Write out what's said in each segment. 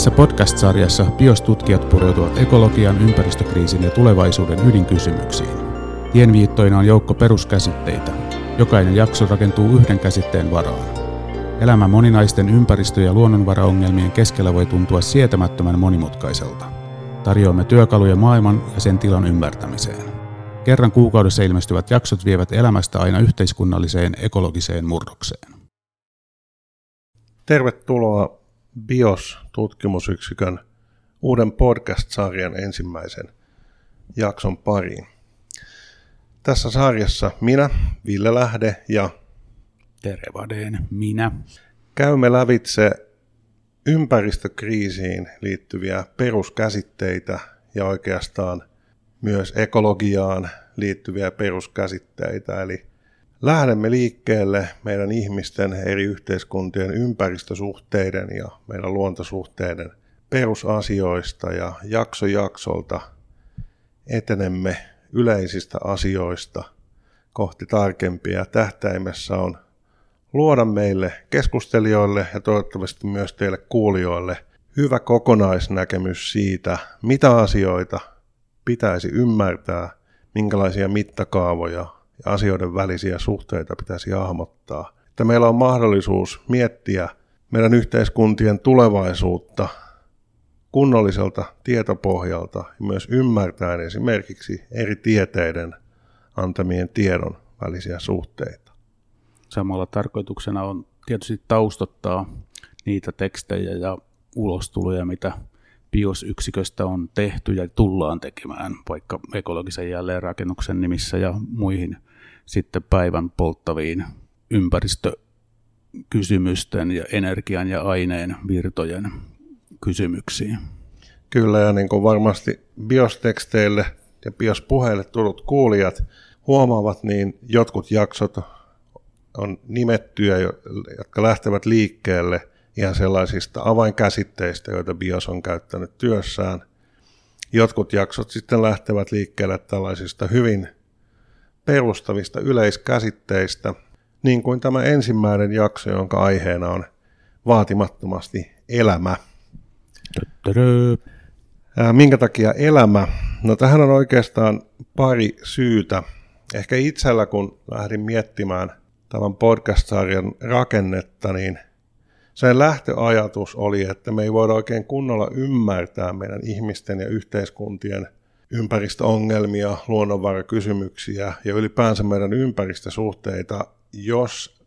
Tässä podcast-sarjassa biostutkijat pureutuvat ekologian, ympäristökriisin ja tulevaisuuden ydinkysymyksiin. Tienviittoina on joukko peruskäsitteitä. Jokainen jakso rakentuu yhden käsitteen varaan. Elämä moninaisten ympäristö- ja luonnonvaraongelmien keskellä voi tuntua sietämättömän monimutkaiselta. Tarjoamme työkaluja maailman ja sen tilan ymmärtämiseen. Kerran kuukaudessa ilmestyvät jaksot vievät elämästä aina yhteiskunnalliseen ekologiseen murrokseen. Tervetuloa BIOS-tutkimusyksikön uuden podcast-sarjan ensimmäisen jakson pariin. Tässä sarjassa minä, Ville Lähde ja Terevadeen minä. Käymme lävitse ympäristökriisiin liittyviä peruskäsitteitä ja oikeastaan myös ekologiaan liittyviä peruskäsitteitä. Eli lähdemme liikkeelle meidän ihmisten, eri yhteiskuntien ympäristösuhteiden ja meidän luontosuhteiden perusasioista ja jakso jaksolta etenemme yleisistä asioista kohti tarkempia. Tähtäimessä on luoda meille keskustelijoille ja toivottavasti myös teille kuulijoille hyvä kokonaisnäkemys siitä, mitä asioita pitäisi ymmärtää, minkälaisia mittakaavoja ja asioiden välisiä suhteita pitäisi hahmottaa. Että meillä on mahdollisuus miettiä meidän yhteiskuntien tulevaisuutta kunnolliselta tietopohjalta ja myös ymmärtäen esimerkiksi eri tieteiden antamien tiedon välisiä suhteita. Samalla tarkoituksena on tietysti taustottaa niitä tekstejä ja ulostuloja, mitä BIOS-yksiköstä on tehty ja tullaan tekemään vaikka ekologisen jälleenrakennuksen nimissä ja muihin sitten päivän polttaviin ympäristökysymysten ja energian ja aineen virtojen kysymyksiin. Kyllä, ja niin kuin varmasti biosteksteille ja biospuheille tullut kuulijat huomaavat, niin jotkut jaksot on nimettyjä, jotka lähtevät liikkeelle ihan sellaisista avainkäsitteistä, joita BIOS on käyttänyt työssään. Jotkut jaksot sitten lähtevät liikkeelle tällaisista hyvin perustavista yleiskäsitteistä, niin kuin tämä ensimmäinen jakso, jonka aiheena on vaatimattomasti elämä. Minkä takia elämä? No tähän on oikeastaan pari syytä. Ehkä itsellä, kun lähdin miettimään tämän podcast-sarjan rakennetta, niin sen lähtöajatus oli, että me ei voida oikein kunnolla ymmärtää meidän ihmisten ja yhteiskuntien ympäristöongelmia, luonnonvarakysymyksiä ja ylipäänsä meidän ympäristösuhteita, jos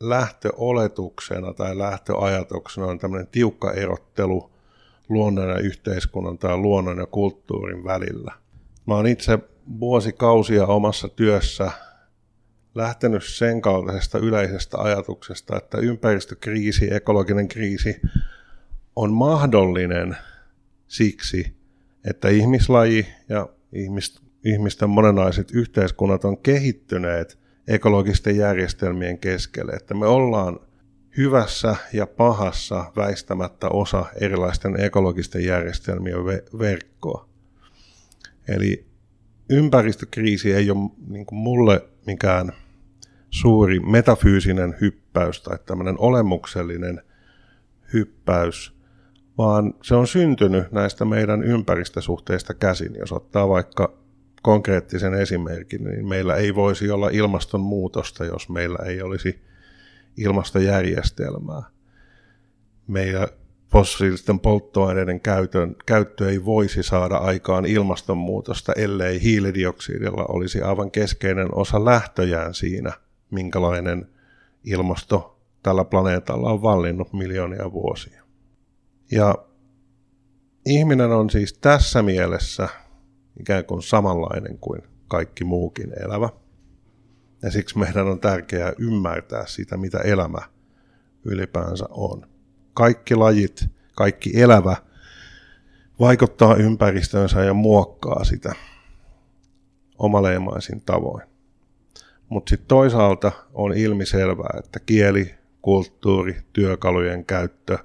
lähtöoletuksena tai lähtöajatuksena on tämmöinen tiukka erottelu luonnon ja yhteiskunnan tai luonnon ja kulttuurin välillä. Mä oon itse vuosikausia omassa työssä lähtenyt sen kaltaisesta yleisestä ajatuksesta, että ympäristökriisi, ekologinen kriisi on mahdollinen siksi, että ihmislaji ja ihmisten monenaiset yhteiskunnat on kehittyneet ekologisten järjestelmien keskelle, että me ollaan hyvässä ja pahassa väistämättä osa erilaisten ekologisten järjestelmien verkkoa. Eli ympäristökriisi ei ole niin kuin mulle mikään suuri metafyysinen hyppäys tai tämmöinen olemuksellinen hyppäys, vaan se on syntynyt näistä meidän ympäristösuhteista käsin. Jos ottaa vaikka konkreettisen esimerkin, niin meillä ei voisi olla ilmastonmuutosta, jos meillä ei olisi ilmastojärjestelmää. Meidän fossiilisten polttoaineiden käytön, käyttö ei voisi saada aikaan ilmastonmuutosta, ellei hiilidioksidilla olisi aivan keskeinen osa lähtöjään siinä, minkälainen ilmasto tällä planeetalla on vallinnut miljoonia vuosia. Ja ihminen on siis tässä mielessä ikään kuin samanlainen kuin kaikki muukin elävä. Ja siksi meidän on tärkeää ymmärtää sitä, mitä elämä ylipäänsä on. Kaikki lajit, kaikki elävä vaikuttaa ympäristöönsä ja muokkaa sitä omaleimaisin tavoin. Mutta sitten toisaalta on ilmiselvää, että kieli, kulttuuri, työkalujen käyttö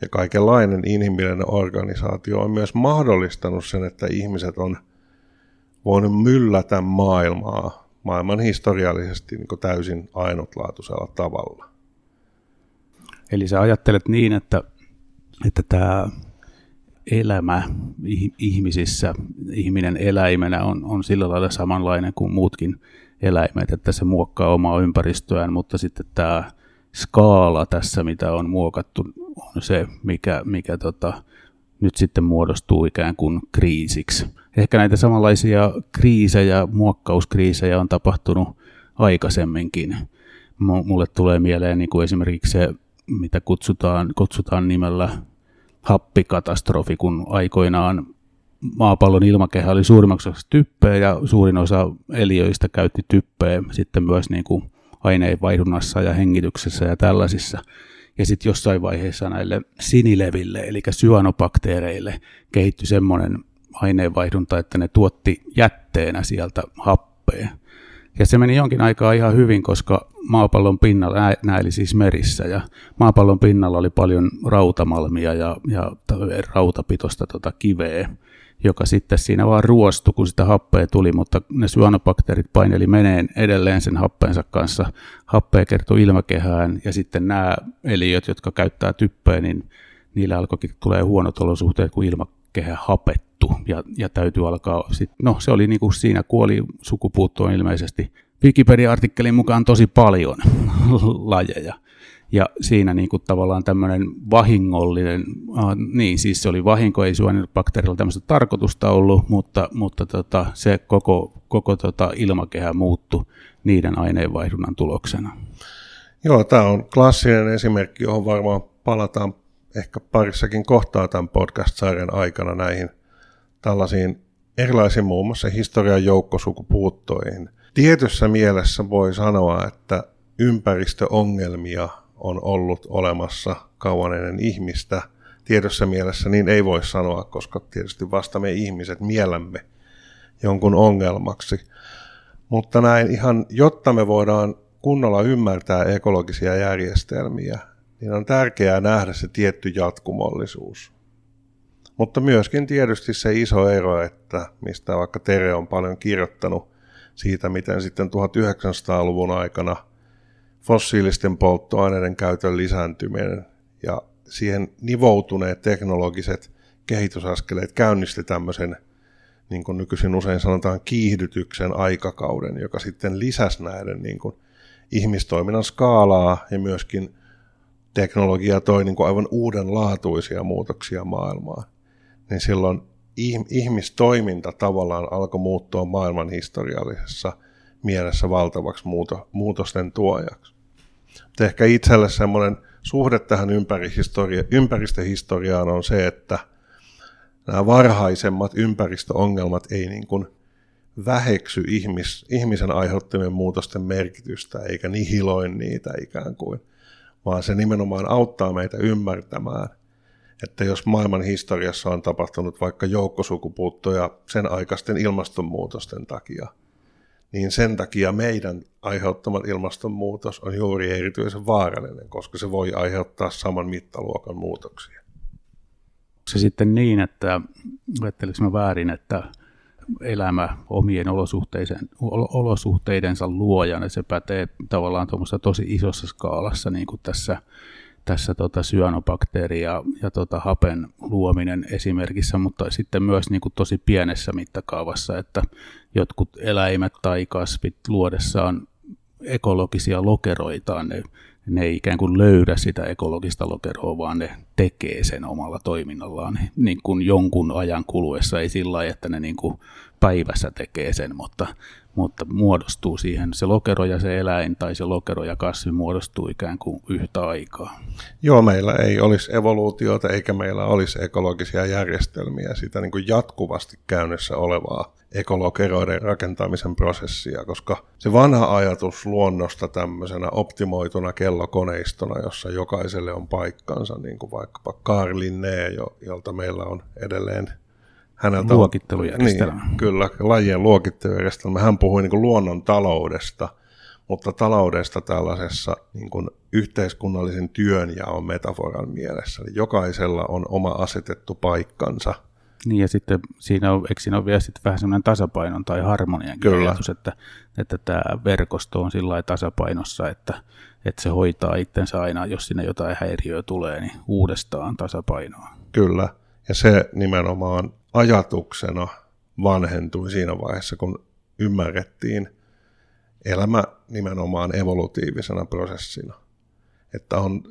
ja kaikenlainen inhimillinen organisaatio on myös mahdollistanut sen, että ihmiset on voinut myllätä maailmaa maailman historiallisesti niin täysin ainutlaatuisella tavalla. Eli sä ajattelet niin, että, että tämä elämä ihmisissä, ihminen eläimenä on, on sillä lailla samanlainen kuin muutkin eläimet, että se muokkaa omaa ympäristöään, mutta sitten tämä skaala tässä, mitä on muokattu, on se, mikä, mikä tota, nyt sitten muodostuu ikään kuin kriisiksi. Ehkä näitä samanlaisia kriisejä, muokkauskriisejä on tapahtunut aikaisemminkin. Mulle tulee mieleen niin kuin esimerkiksi se, mitä kutsutaan, kutsutaan nimellä happikatastrofi, kun aikoinaan maapallon ilmakehä oli suurimmaksi osaksi typpeä ja suurin osa eliöistä käytti typpeä sitten myös niin kuin aineenvaihdunnassa ja hengityksessä ja tällaisissa. Ja sitten jossain vaiheessa näille sinileville, eli syanobakteereille, kehittyi semmoinen aineenvaihdunta, että ne tuotti jätteenä sieltä happea. Ja se meni jonkin aikaa ihan hyvin, koska maapallon pinnalla, nämä eli siis merissä, ja maapallon pinnalla oli paljon rautamalmia ja, ja rautapitosta tota kiveä, joka sitten siinä vaan ruostui, kun sitä happea tuli, mutta ne syönobakteerit paineli meneen edelleen sen happeensa kanssa. Happea kertoi ilmakehään, ja sitten nämä eliöt, jotka käyttää typpeä, niin niillä alkoikin tulee huonot olosuhteet, kun ilmakehä hapettu, ja, ja täytyy alkaa sit, no se oli niin kuin siinä kuoli sukupuuttoon ilmeisesti Wikipedia-artikkelin mukaan tosi paljon lajeja. Ja siinä niin kuin tavallaan tämmöinen vahingollinen, äh, niin siis se oli vahinko, ei bakteerilla tämmöistä tarkoitusta ollut, mutta, mutta tota, se koko, koko tota ilmakehä muuttui niiden aineenvaihdunnan tuloksena. Joo, tämä on klassinen esimerkki, johon varmaan palataan ehkä parissakin kohtaa tämän podcast-sarjan aikana näihin tällaisiin erilaisiin muun muassa historian joukkosukupuuttoihin. Tietyssä mielessä voi sanoa, että ympäristöongelmia on ollut olemassa kauan ennen ihmistä. Tiedossa mielessä niin ei voi sanoa, koska tietysti vasta me ihmiset mielämme jonkun ongelmaksi. Mutta näin ihan, jotta me voidaan kunnolla ymmärtää ekologisia järjestelmiä, niin on tärkeää nähdä se tietty jatkumollisuus. Mutta myöskin tietysti se iso ero, että mistä vaikka Tere on paljon kirjoittanut siitä, miten sitten 1900-luvun aikana – fossiilisten polttoaineiden käytön lisääntyminen ja siihen nivoutuneet teknologiset kehitysaskeleet käynnisti tämmöisen, niin kuin nykyisin usein sanotaan, kiihdytyksen aikakauden, joka sitten lisäsi näiden niin kuin ihmistoiminnan skaalaa ja myöskin teknologia toi niin kuin aivan uudenlaatuisia muutoksia maailmaan. Niin silloin ihmistoiminta tavallaan alkoi muuttua maailman historiallisessa – mielessä valtavaksi muuto, muutosten tuojaksi. Mutta ehkä itselle semmoinen suhde tähän ympäristöhistoria, ympäristöhistoriaan on se, että nämä varhaisemmat ympäristöongelmat ei niin kuin väheksy ihmis, ihmisen aiheuttamien muutosten merkitystä, eikä nihiloi niitä ikään kuin, vaan se nimenomaan auttaa meitä ymmärtämään, että jos maailman historiassa on tapahtunut vaikka joukkosukupuuttoja sen aikaisten ilmastonmuutosten takia – niin sen takia meidän aiheuttama ilmastonmuutos on juuri erityisen vaarallinen, koska se voi aiheuttaa saman mittaluokan muutoksia. Se sitten niin, että ajatteliko mä väärin, että elämä omien olosuhteidensa luojana, se pätee tavallaan tuommoista tosi isossa skaalassa, niin kuin tässä tässä tota syanobakteeri ja, ja tota hapen luominen esimerkissä, mutta sitten myös niin kuin tosi pienessä mittakaavassa, että jotkut eläimet tai kasvit luodessaan ekologisia lokeroitaan, ne, ne ei ikään kuin löydä sitä ekologista lokeroa, vaan ne tekee sen omalla toiminnallaan. Niin kuin jonkun ajan kuluessa, ei sillä lailla, että ne niin kuin päivässä tekee sen, mutta, mutta muodostuu siihen. Se lokero ja se eläin tai se lokero ja kasvi muodostuu ikään kuin yhtä aikaa. Joo, meillä ei olisi evoluutiota eikä meillä olisi ekologisia järjestelmiä, sitä niin kuin jatkuvasti käynnissä olevaa ekolokeroiden rakentamisen prosessia, koska se vanha ajatus luonnosta tämmöisenä optimoituna kellokoneistona, jossa jokaiselle on paikkansa, niin kuin vaikkapa Carl Linné, jolta meillä on edelleen häneltä luokittelujärjestelmä. Niin, kyllä, lajien luokittelujärjestelmä. Hän puhui niin kuin luonnon taloudesta, mutta taloudesta tällaisessa niin kuin yhteiskunnallisen työnjaon metaforan mielessä. Eli jokaisella on oma asetettu paikkansa. Niin ja sitten siinä on, eikö siinä ole vielä sitten vähän semmoinen tasapainon tai harmonian ajatus, että, että tämä verkosto on sillä tasapainossa, että, että se hoitaa itsensä aina, jos sinne jotain häiriöä tulee, niin uudestaan tasapainoa. Kyllä, Ja se nimenomaan ajatuksena vanhentui siinä vaiheessa, kun ymmärrettiin elämä nimenomaan evolutiivisena prosessina. Että on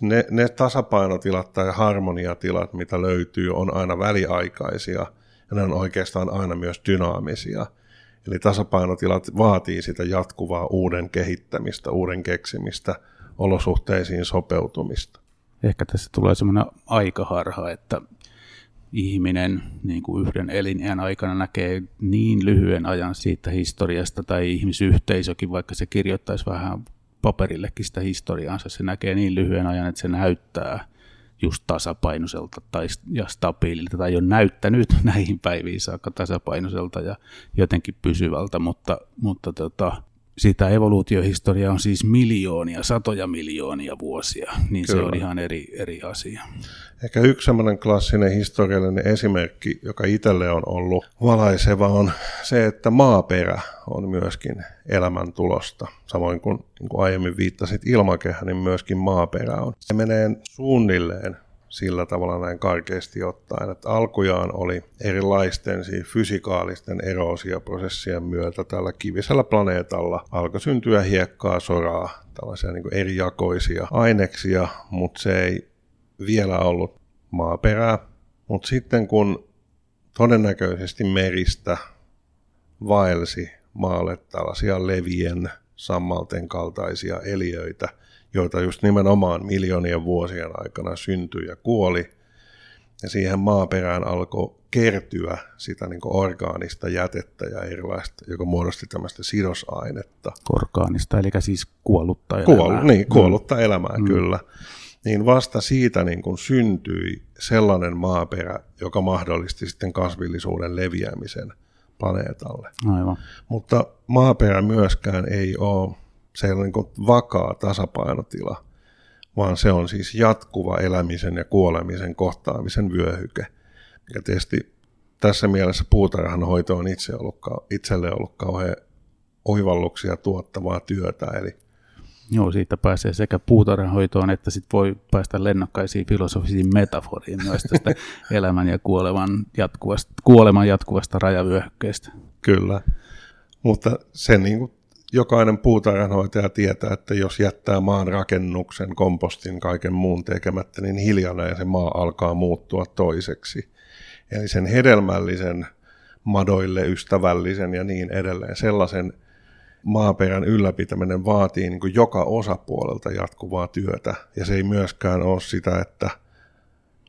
ne, ne tasapainotilat tai harmoniatilat, mitä löytyy, on aina väliaikaisia ja ne on oikeastaan aina myös dynaamisia. Eli tasapainotilat vaatii sitä jatkuvaa uuden kehittämistä, uuden keksimistä, olosuhteisiin sopeutumista. Ehkä tässä tulee semmoinen aikaharha, että ihminen niin kuin yhden elinjään aikana näkee niin lyhyen ajan siitä historiasta tai ihmisyhteisökin, vaikka se kirjoittaisi vähän paperillekin sitä historiaansa, se näkee niin lyhyen ajan, että se näyttää just tasapainoiselta tai, ja stabiililta tai on näyttänyt näihin päiviin saakka tasapainoiselta ja jotenkin pysyvältä, mutta, mutta tota, sitä evoluutiohistoriaa on siis miljoonia, satoja miljoonia vuosia, niin Kyllä. se on ihan eri, eri asia. Ehkä yksi sellainen klassinen historiallinen esimerkki, joka itselle on ollut valaiseva, on se, että maaperä on myöskin elämän tulosta. Samoin kuin, niin kuin aiemmin viittasit ilmakehä, niin myöskin maaperä on. Se menee suunnilleen sillä tavalla näin karkeasti ottaen, että alkujaan oli erilaisten siis fysikaalisten eroosioprosessien myötä tällä kivisellä planeetalla alkoi syntyä hiekkaa, soraa, tällaisia niin erijakoisia aineksia, mutta se ei vielä ollut maaperää. Mutta sitten kun todennäköisesti meristä vaelsi maalle tällaisia levien, sammalten kaltaisia eliöitä – joita just nimenomaan miljoonien vuosien aikana syntyi ja kuoli. Ja siihen maaperään alkoi kertyä sitä niin orgaanista jätettä ja erilaista, joka muodosti tämmöistä sidosainetta. Orgaanista, eli siis kuollutta elämää. Kuol, niin, kuollutta mm. elämää, mm. kyllä. Niin vasta siitä niin kuin syntyi sellainen maaperä, joka mahdollisti sitten kasvillisuuden leviämisen planeetalle. Aivan. Mutta maaperä myöskään ei ole se ei ole niin vakaa tasapainotila, vaan se on siis jatkuva elämisen ja kuolemisen kohtaamisen vyöhyke, mikä tietysti tässä mielessä puutarhanhoito on itse ollut, itselle ollut kauhean oivalluksia tuottavaa työtä, eli Joo, siitä pääsee sekä puutarhanhoitoon, että sitten voi päästä lennokkaisiin filosofisiin metaforiin myös tästä elämän ja kuoleman jatkuvasta, kuoleman jatkuvasta rajavyöhykkeestä. Kyllä, mutta se niin kuin jokainen puutarhanhoitaja tietää, että jos jättää maan rakennuksen, kompostin, kaiken muun tekemättä, niin hiljalleen se maa alkaa muuttua toiseksi. Eli sen hedelmällisen, madoille ystävällisen ja niin edelleen, sellaisen maaperän ylläpitäminen vaatii niin joka osapuolelta jatkuvaa työtä. Ja se ei myöskään ole sitä, että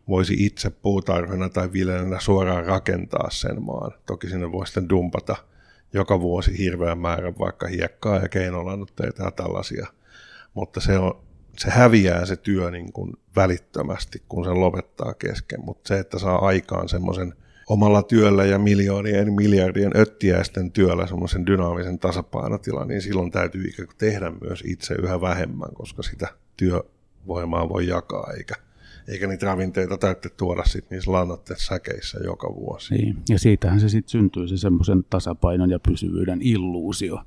voisi itse puutarhana tai viljelijänä suoraan rakentaa sen maan. Toki sinne voi sitten dumpata – joka vuosi hirveän määrän vaikka hiekkaa ja keinolannutteita ja tällaisia. Mutta se, on, se häviää se työ niin kuin välittömästi, kun se lopettaa kesken. Mutta se, että saa aikaan semmoisen omalla työllä ja miljoonien, miljardien öttiäisten työllä semmoisen dynaamisen tasapainotilan, niin silloin täytyy ikään kuin tehdä myös itse yhä vähemmän, koska sitä työvoimaa voi jakaa, eikä eikä niitä ravinteita täytyy tuoda sitten niissä lannoittesäkeissä joka vuosi. Niin. Ja siitähän se sitten syntyy se semmoisen tasapainon ja pysyvyyden illuusio,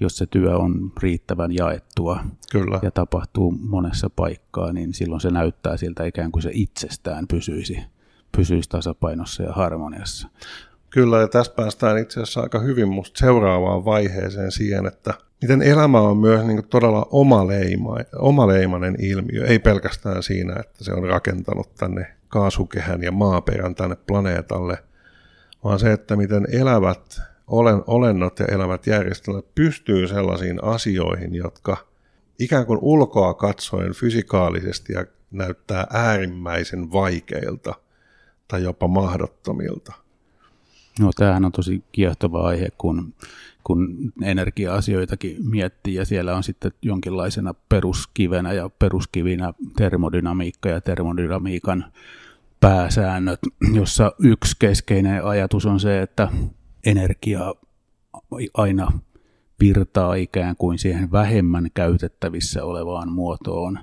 jos se työ on riittävän jaettua Kyllä. ja tapahtuu monessa paikkaa, niin silloin se näyttää siltä ikään kuin se itsestään pysyisi, pysyisi tasapainossa ja harmoniassa. Kyllä, ja tästä päästään itse asiassa aika hyvin musta seuraavaan vaiheeseen siihen, että miten elämä on myös niin kuin todella omaleima, omaleimainen ilmiö, ei pelkästään siinä, että se on rakentanut tänne kaasukehän ja maaperän tänne planeetalle, vaan se, että miten elävät olen, olennot ja elävät järjestelmät pystyy sellaisiin asioihin, jotka ikään kuin ulkoa katsoen fysikaalisesti ja näyttää äärimmäisen vaikeilta tai jopa mahdottomilta – No tämähän on tosi kiehtova aihe, kun, kun energia-asioitakin miettii ja siellä on sitten jonkinlaisena peruskivenä ja peruskivinä termodynamiikka ja termodynamiikan pääsäännöt, jossa yksi keskeinen ajatus on se, että energia aina virtaa ikään kuin siihen vähemmän käytettävissä olevaan muotoon,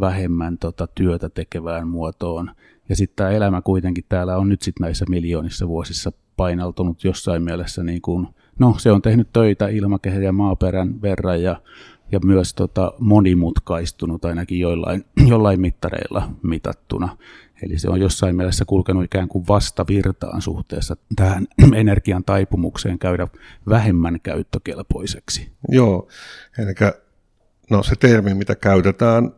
vähemmän tota työtä tekevään muotoon. Ja sitten tämä elämä kuitenkin täällä on nyt sitten näissä miljoonissa vuosissa painaltunut jossain mielessä, niin kuin, no se on tehnyt töitä ilmakehän ja maaperän verran ja ja myös tota, monimutkaistunut ainakin joillain, jollain mittareilla mitattuna. Eli se on jossain mielessä kulkenut ikään kuin vastavirtaan suhteessa tähän energian taipumukseen käydä vähemmän käyttökelpoiseksi. Joo, eli no se termi, mitä käytetään,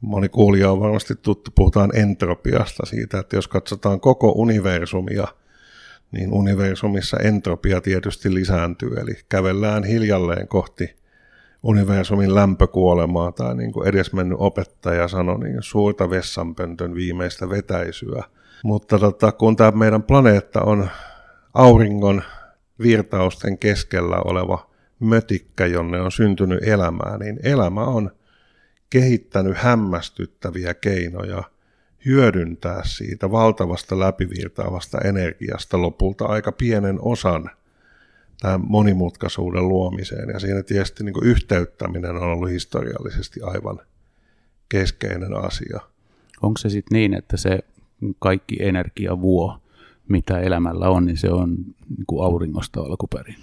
moni kuulija on varmasti tuttu, puhutaan entropiasta siitä, että jos katsotaan koko universumia, niin universumissa entropia tietysti lisääntyy, eli kävellään hiljalleen kohti universumin lämpökuolemaa tai niin kuin edesmennyt opettaja sanoi, niin suurta vessanpöntön viimeistä vetäisyä. Mutta tota, kun tämä meidän planeetta on auringon virtausten keskellä oleva mötikkä, jonne on syntynyt elämää, niin elämä on kehittänyt hämmästyttäviä keinoja hyödyntää siitä valtavasta läpivirtaavasta energiasta lopulta aika pienen osan tähän monimutkaisuuden luomiseen. Ja siinä tietysti niin yhteyttäminen on ollut historiallisesti aivan keskeinen asia. Onko se sitten niin, että se kaikki energiavuo, mitä elämällä on, niin se on niin kuin auringosta alkuperin?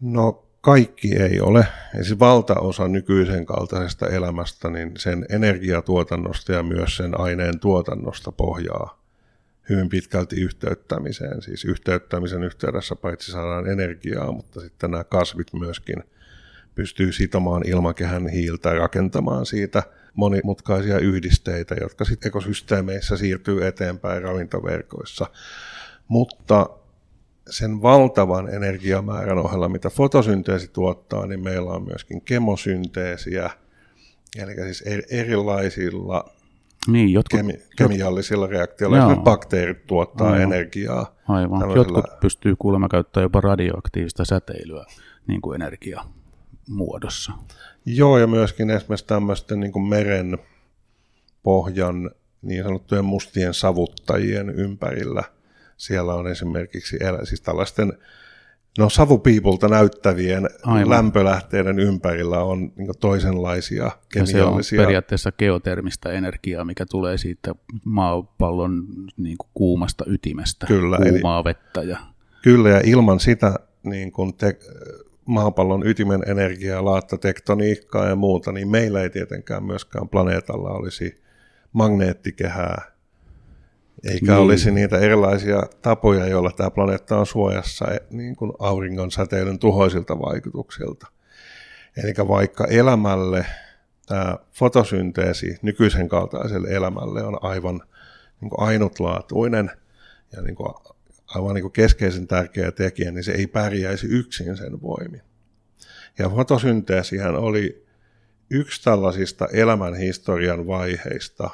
No kaikki ei ole. Ja siis valtaosa nykyisen kaltaisesta elämästä, niin sen energiatuotannosta ja myös sen aineen tuotannosta pohjaa hyvin pitkälti yhteyttämiseen. Siis yhteyttämisen yhteydessä paitsi saadaan energiaa, mutta sitten nämä kasvit myöskin pystyy sitomaan ilmakehän hiiltä ja rakentamaan siitä monimutkaisia yhdisteitä, jotka sitten ekosysteemeissä siirtyy eteenpäin ravintoverkoissa. Mutta sen valtavan energiamäärän ohella, mitä fotosynteesi tuottaa, niin meillä on myöskin kemosynteesiä, eli siis erilaisilla niin, jotkut, kemi- kemiallisilla reaktioilla, esimerkiksi bakteerit tuottaa Aivan. energiaa. Aivan, tällaisella... jotkut pystyy kuulemma käyttämään jopa radioaktiivista säteilyä niin kuin energiamuodossa. Joo, ja myöskin esimerkiksi tämmöisten niin kuin meren pohjan niin sanottujen mustien savuttajien ympärillä – siellä on esimerkiksi siis tällaisten no, savupiipulta näyttävien Aivan. lämpölähteiden ympärillä on niin toisenlaisia kemiallisia... Ja se on periaatteessa geotermistä energiaa, mikä tulee siitä maapallon niin kuin kuumasta ytimestä, kyllä, kuumaa eli, vettä. Ja... Kyllä, ja ilman sitä niin kuin te, maapallon ytimen energiaa, laatta, tektoniikkaa ja muuta, niin meillä ei tietenkään myöskään planeetalla olisi magneettikehää, eikä niin. olisi niitä erilaisia tapoja, joilla tämä planeetta on suojassa e, niin kuin auringon säteilyn tuhoisilta vaikutuksilta. Eli vaikka elämälle tämä fotosynteesi nykyisen kaltaiselle elämälle on aivan niin kuin ainutlaatuinen ja niin kuin aivan niin kuin keskeisen tärkeä tekijä, niin se ei pärjäisi yksin sen voimin. Ja fotosynteesihän oli yksi tällaisista elämän historian vaiheista,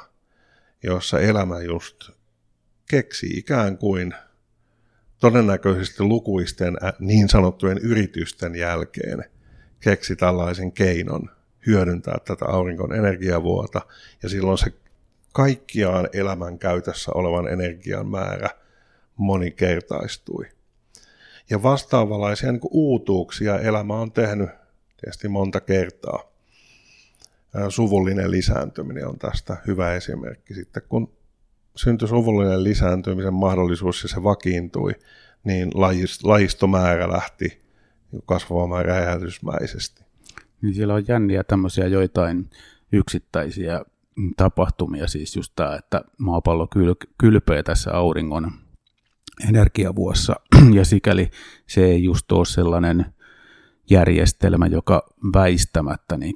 jossa elämä just keksi ikään kuin todennäköisesti lukuisten niin sanottujen yritysten jälkeen keksi tällaisen keinon hyödyntää tätä auringon energiavuota, ja silloin se kaikkiaan elämän käytössä olevan energian määrä monikertaistui. Ja vastaavanlaisia niin uutuuksia elämä on tehnyt tietysti monta kertaa. Suvullinen lisääntyminen on tästä hyvä esimerkki. Sitten kun syntyi suvullinen lisääntymisen mahdollisuus ja se vakiintui, niin lajistomäärä lähti kasvamaan räjähdysmäisesti. Niin siellä on jänniä tämmöisiä joitain yksittäisiä tapahtumia, siis just tämä, että maapallo kyl- kylpee tässä auringon energiavuossa, ja sikäli se ei just ole sellainen järjestelmä, joka väistämättä niin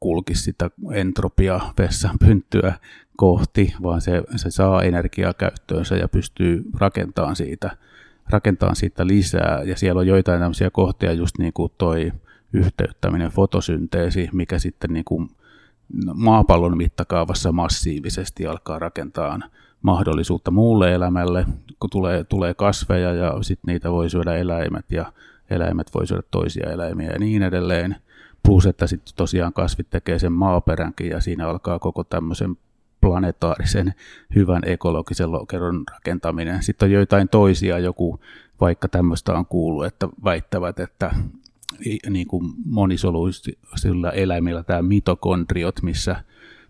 kulkisi sitä entropia vessanpynttyä kohti, vaan se, se saa energiaa käyttöönsä ja pystyy rakentamaan siitä, rakentamaan siitä lisää. Ja siellä on joitain tämmöisiä kohtia, just niin kuin toi yhteyttäminen, fotosynteesi, mikä sitten niin kuin maapallon mittakaavassa massiivisesti alkaa rakentaa mahdollisuutta muulle elämälle, kun tulee, tulee kasveja ja sitten niitä voi syödä eläimet ja eläimet voi syödä toisia eläimiä ja niin edelleen. Plus, että sitten tosiaan kasvit tekee sen maaperänkin ja siinä alkaa koko tämmöisen planetaarisen hyvän ekologisen lokeron rakentaminen. Sitten on joitain toisia, joku vaikka tämmöistä on kuullut, että väittävät, että niin kuin monisoluisilla eläimillä tämä mitokondriot, missä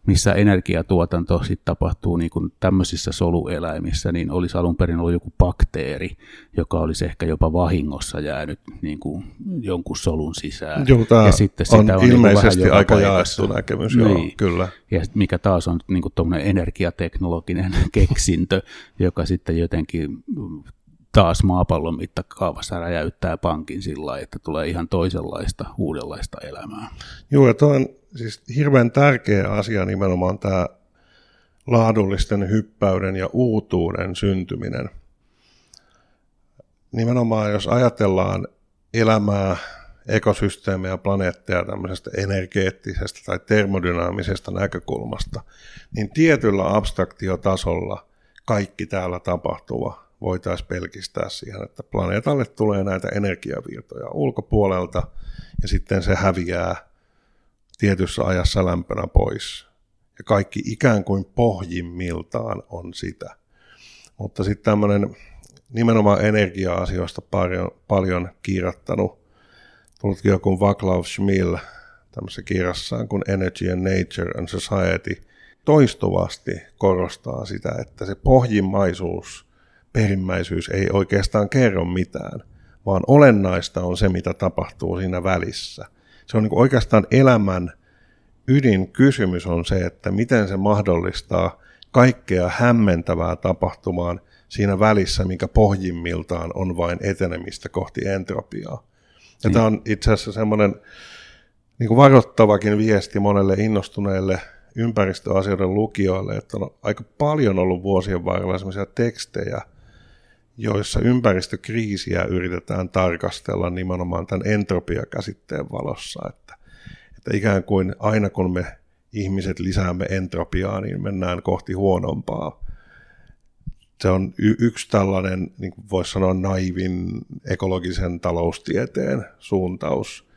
missä energiatuotanto sitten tapahtuu niin kuin tämmöisissä solueläimissä, niin olisi alun perin ollut joku bakteeri, joka olisi ehkä jopa vahingossa jäänyt niin kuin jonkun solun sisään. Joo, tämä ja sitten on, sitä on niinku ilmeisesti niin aika jaettu näkemys, niin. joo, kyllä. Ja mikä taas on niin kuin energiateknologinen keksintö, joka sitten jotenkin taas maapallon mittakaavassa räjäyttää pankin sillä että tulee ihan toisenlaista, uudenlaista elämää. Joo, ja tuo on siis hirveän tärkeä asia nimenomaan tämä laadullisten hyppäyden ja uutuuden syntyminen. Nimenomaan jos ajatellaan elämää, ekosysteemejä, planeetteja tämmöisestä energeettisestä tai termodynaamisesta näkökulmasta, niin tietyllä abstraktiotasolla kaikki täällä tapahtuva voitaisiin pelkistää siihen, että planeetalle tulee näitä energiavirtoja ulkopuolelta ja sitten se häviää tietyssä ajassa lämpönä pois. Ja kaikki ikään kuin pohjimmiltaan on sitä. Mutta sitten tämmöinen nimenomaan energia-asioista paljon, paljon kirjoittanut tutkija kuin Vaclav Schmil tämmöisessä kirjassaan kuin Energy and Nature and Society toistuvasti korostaa sitä, että se pohjimmaisuus – perimmäisyys ei oikeastaan kerro mitään, vaan olennaista on se, mitä tapahtuu siinä välissä. Se on niin kuin oikeastaan elämän ydinkysymys on se, että miten se mahdollistaa kaikkea hämmentävää tapahtumaan siinä välissä, mikä pohjimmiltaan on vain etenemistä kohti entropiaa. Ja niin. tämä on itse asiassa semmoinen niin kuin varoittavakin viesti monelle innostuneelle ympäristöasioiden lukijoille, että on aika paljon ollut vuosien varrella sellaisia tekstejä – joissa ympäristökriisiä yritetään tarkastella nimenomaan tämän entropiakäsitteen valossa, että, että ikään kuin aina kun me ihmiset lisäämme entropiaa, niin mennään kohti huonompaa. Se on y- yksi tällainen, niin kuin voisi sanoa, naivin ekologisen taloustieteen suuntaus,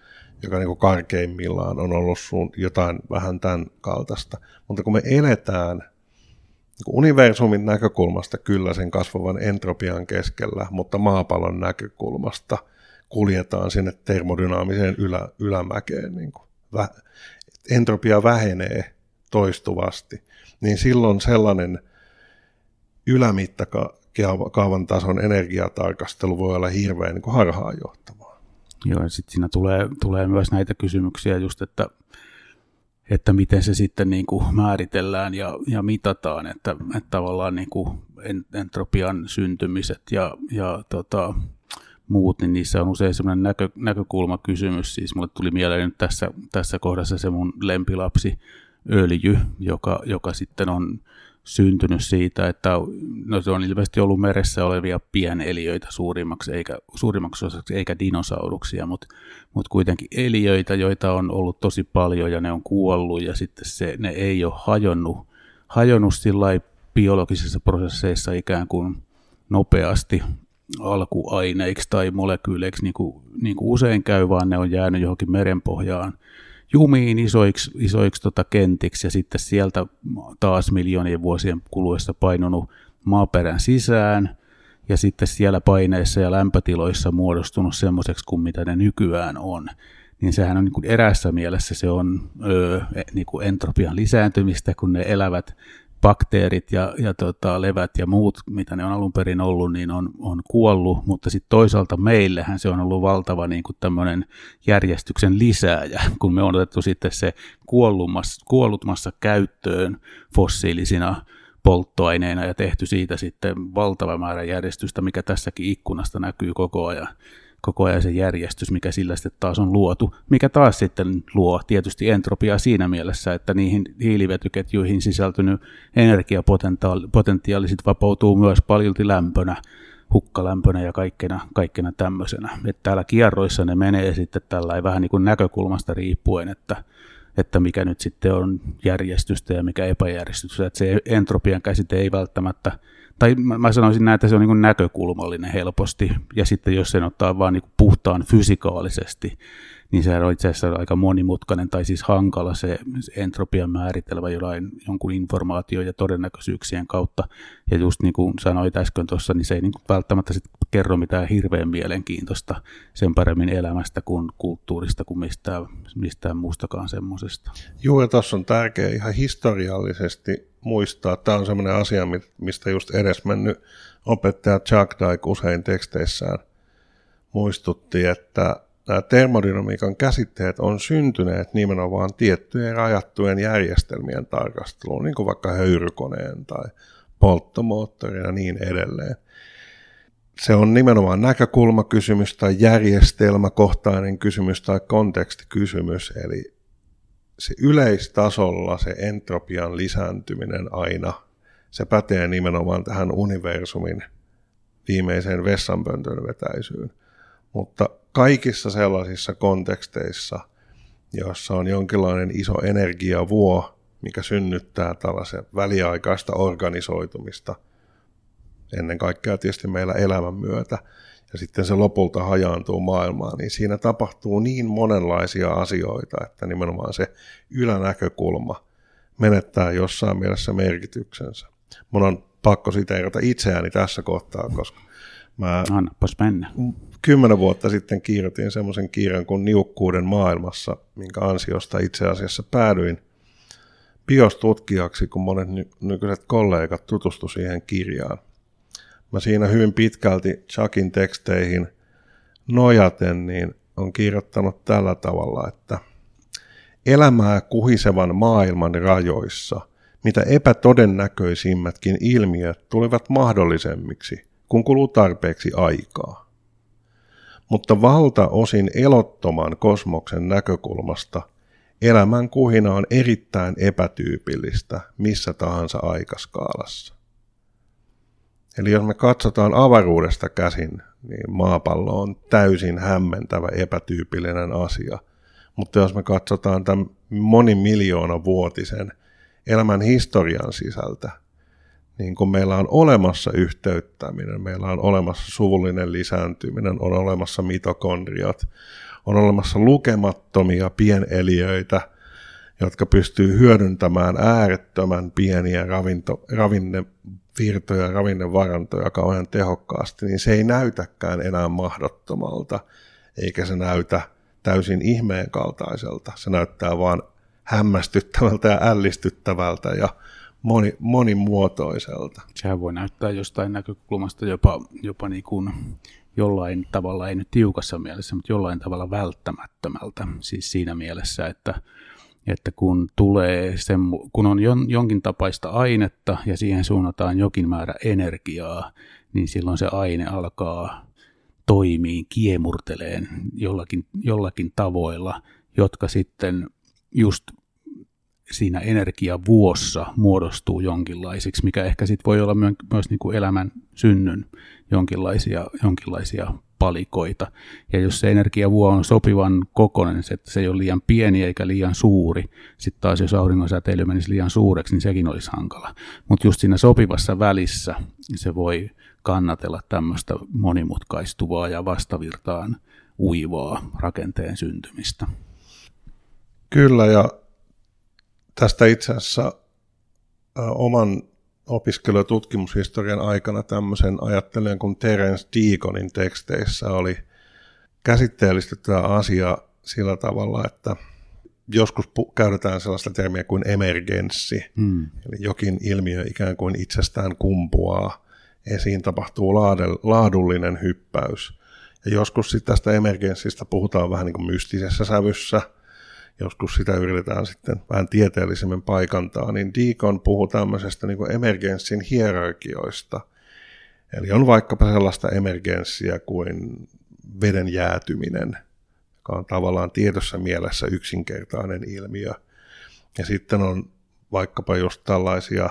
joka niin kuin karkeimmillaan on ollut jotain vähän tämän kaltaista. Mutta kun me eletään universumin näkökulmasta kyllä sen kasvavan entropian keskellä, mutta maapallon näkökulmasta kuljetaan sinne termodynaamiseen ylä, ylämäkeen. Niin kuin vä, entropia vähenee toistuvasti, niin silloin sellainen ylämittakaavan tason energiatarkastelu voi olla hirveän niin harhaanjohtavaa. Joo, ja sitten siinä tulee, tulee myös näitä kysymyksiä just, että että miten se sitten niin kuin määritellään ja, ja mitataan, että, että tavallaan niin kuin entropian syntymiset ja, ja tota, muut, niin niissä on usein sellainen näkö, näkökulmakysymys. Siis mulle tuli mieleen nyt tässä, tässä kohdassa se mun lempilapsi öljy, joka, joka sitten on syntynyt siitä, että no se on ilmeisesti ollut meressä olevia pieneliöitä suurimmaksi, eikä, suurimmaksi osaksi, eikä dinosauruksia, mutta, mutta kuitenkin eliöitä, joita on ollut tosi paljon ja ne on kuollut ja sitten se, ne ei ole hajonnut, hajonnut sillä biologisissa prosesseissa ikään kuin nopeasti alkuaineiksi tai molekyyleiksi, niin kuin, niin kuin usein käy, vaan ne on jäänyt johonkin merenpohjaan – jumiin isoiksi, isoiksi tota kentiksi ja sitten sieltä taas miljoonien vuosien kuluessa painunut maaperän sisään ja sitten siellä paineissa ja lämpötiloissa muodostunut semmoiseksi kuin mitä ne nykyään on. Niin sehän on niin kuin erässä mielessä se on öö, niin kuin entropian lisääntymistä, kun ne elävät bakteerit ja, ja tota, levät ja muut, mitä ne on alun perin ollut, niin on, on kuollut, mutta sitten toisaalta meillähän se on ollut valtava niin kuin tämmöinen järjestyksen lisääjä, kun me on otettu sitten se kuollutmassa käyttöön fossiilisina polttoaineina ja tehty siitä sitten valtava määrä järjestystä, mikä tässäkin ikkunasta näkyy koko ajan koko ajan se järjestys, mikä sillä sitten taas on luotu, mikä taas sitten luo tietysti entropiaa siinä mielessä, että niihin hiilivetyketjuihin sisältynyt energiapotentiaali sitten vapautuu myös paljolti lämpönä, hukkalämpönä ja kaikkena, kaikkena tämmöisenä. Että täällä kierroissa ne menee sitten tällä vähän niin kuin näkökulmasta riippuen, että, että mikä nyt sitten on järjestystä ja mikä epäjärjestystä. Että se entropian käsite ei välttämättä tai mä sanoisin näin, että se on niin näkökulmallinen helposti, ja sitten jos sen ottaa vaan niin puhtaan fysikaalisesti, niin se on itse asiassa aika monimutkainen tai siis hankala se entropian määritelmä jollain jonkun informaatio- ja todennäköisyyksien kautta. Ja just niin kuin sanoit äsken tuossa, niin se ei niin kuin välttämättä sit kerro mitään hirveän mielenkiintoista sen paremmin elämästä kuin kulttuurista kuin mistään, mistään muustakaan semmoisesta. Juuri tuossa on tärkeää ihan historiallisesti muistaa. Tämä on semmoinen asia, mistä just edesmennyt opettaja Chuck Dyke usein teksteissään muistutti, että nämä termodynamiikan käsitteet on syntyneet nimenomaan tiettyjen rajattujen järjestelmien tarkasteluun, niin kuin vaikka höyrykoneen tai polttomoottorin ja niin edelleen. Se on nimenomaan näkökulmakysymys tai järjestelmäkohtainen kysymys tai kontekstikysymys, eli se yleistasolla se entropian lisääntyminen aina, se pätee nimenomaan tähän universumin viimeiseen vessanpöntön vetäisyyn. Mutta kaikissa sellaisissa konteksteissa, jossa on jonkinlainen iso energiavuo, mikä synnyttää tällaisen väliaikaista organisoitumista, ennen kaikkea tietysti meillä elämän myötä, ja sitten se lopulta hajaantuu maailmaan, niin siinä tapahtuu niin monenlaisia asioita, että nimenomaan se ylänäkökulma menettää jossain mielessä merkityksensä. Mun on pakko siteerata itseäni tässä kohtaa, koska mä Annapas mennä kymmenen vuotta sitten kirjoitin semmoisen kirjan kuin Niukkuuden maailmassa, minkä ansiosta itse asiassa päädyin biostutkijaksi, kun monet ny- nykyiset kollegat tutustu siihen kirjaan. Mä siinä hyvin pitkälti Chuckin teksteihin nojaten niin on kirjoittanut tällä tavalla, että elämää kuhisevan maailman rajoissa, mitä epätodennäköisimmätkin ilmiöt tulivat mahdollisemmiksi, kun kuluu tarpeeksi aikaa mutta valtaosin elottoman kosmoksen näkökulmasta elämän kuhina on erittäin epätyypillistä missä tahansa aikaskaalassa. Eli jos me katsotaan avaruudesta käsin, niin maapallo on täysin hämmentävä epätyypillinen asia. Mutta jos me katsotaan tämän monimiljoona vuotisen elämän historian sisältä, niin kun meillä on olemassa yhteyttäminen, meillä on olemassa suvullinen lisääntyminen, on olemassa mitokondriat, on olemassa lukemattomia pieneliöitä, jotka pystyy hyödyntämään äärettömän pieniä ravinto, ravinnevirtoja, ravinnevarantoja kauhean tehokkaasti, niin se ei näytäkään enää mahdottomalta, eikä se näytä täysin ihmeen kaltaiselta. Se näyttää vaan hämmästyttävältä ja ällistyttävältä ja moni, monimuotoiselta. Sehän voi näyttää jostain näkökulmasta jopa, jopa niin kuin jollain tavalla, ei nyt tiukassa mielessä, mutta jollain tavalla välttämättömältä. Siis siinä mielessä, että, että kun, tulee sen, kun on jon, jonkin tapaista ainetta ja siihen suunnataan jokin määrä energiaa, niin silloin se aine alkaa toimii kiemurteleen jollakin, jollakin tavoilla, jotka sitten just siinä energiavuossa muodostuu jonkinlaisiksi, mikä ehkä sitten voi olla myös niin kuin elämän synnyn jonkinlaisia, jonkinlaisia palikoita. Ja jos se energiavuo on sopivan kokoinen, että se ei ole liian pieni eikä liian suuri, sitten taas jos auringon säteily menisi liian suureksi, niin sekin olisi hankala. Mutta just siinä sopivassa välissä se voi kannatella tämmöistä monimutkaistuvaa ja vastavirtaan uivaa rakenteen syntymistä. Kyllä, ja tästä itse asiassa oman opiskelu- ja tutkimushistorian aikana tämmöisen ajattelijan kuin Terence Deaconin teksteissä oli käsitteellistetty tämä asia sillä tavalla, että joskus käytetään sellaista termiä kuin emergenssi, hmm. eli jokin ilmiö ikään kuin itsestään kumpuaa, esiin tapahtuu laadullinen hyppäys. Ja joskus sitten tästä emergenssistä puhutaan vähän niin kuin mystisessä sävyssä – joskus sitä yritetään sitten vähän tieteellisemmin paikantaa, niin Deacon puhuu tämmöisestä niin emergenssin hierarkioista. Eli on vaikkapa sellaista emergenssiä kuin veden jäätyminen, joka on tavallaan tiedossa mielessä yksinkertainen ilmiö. Ja sitten on vaikkapa just tällaisia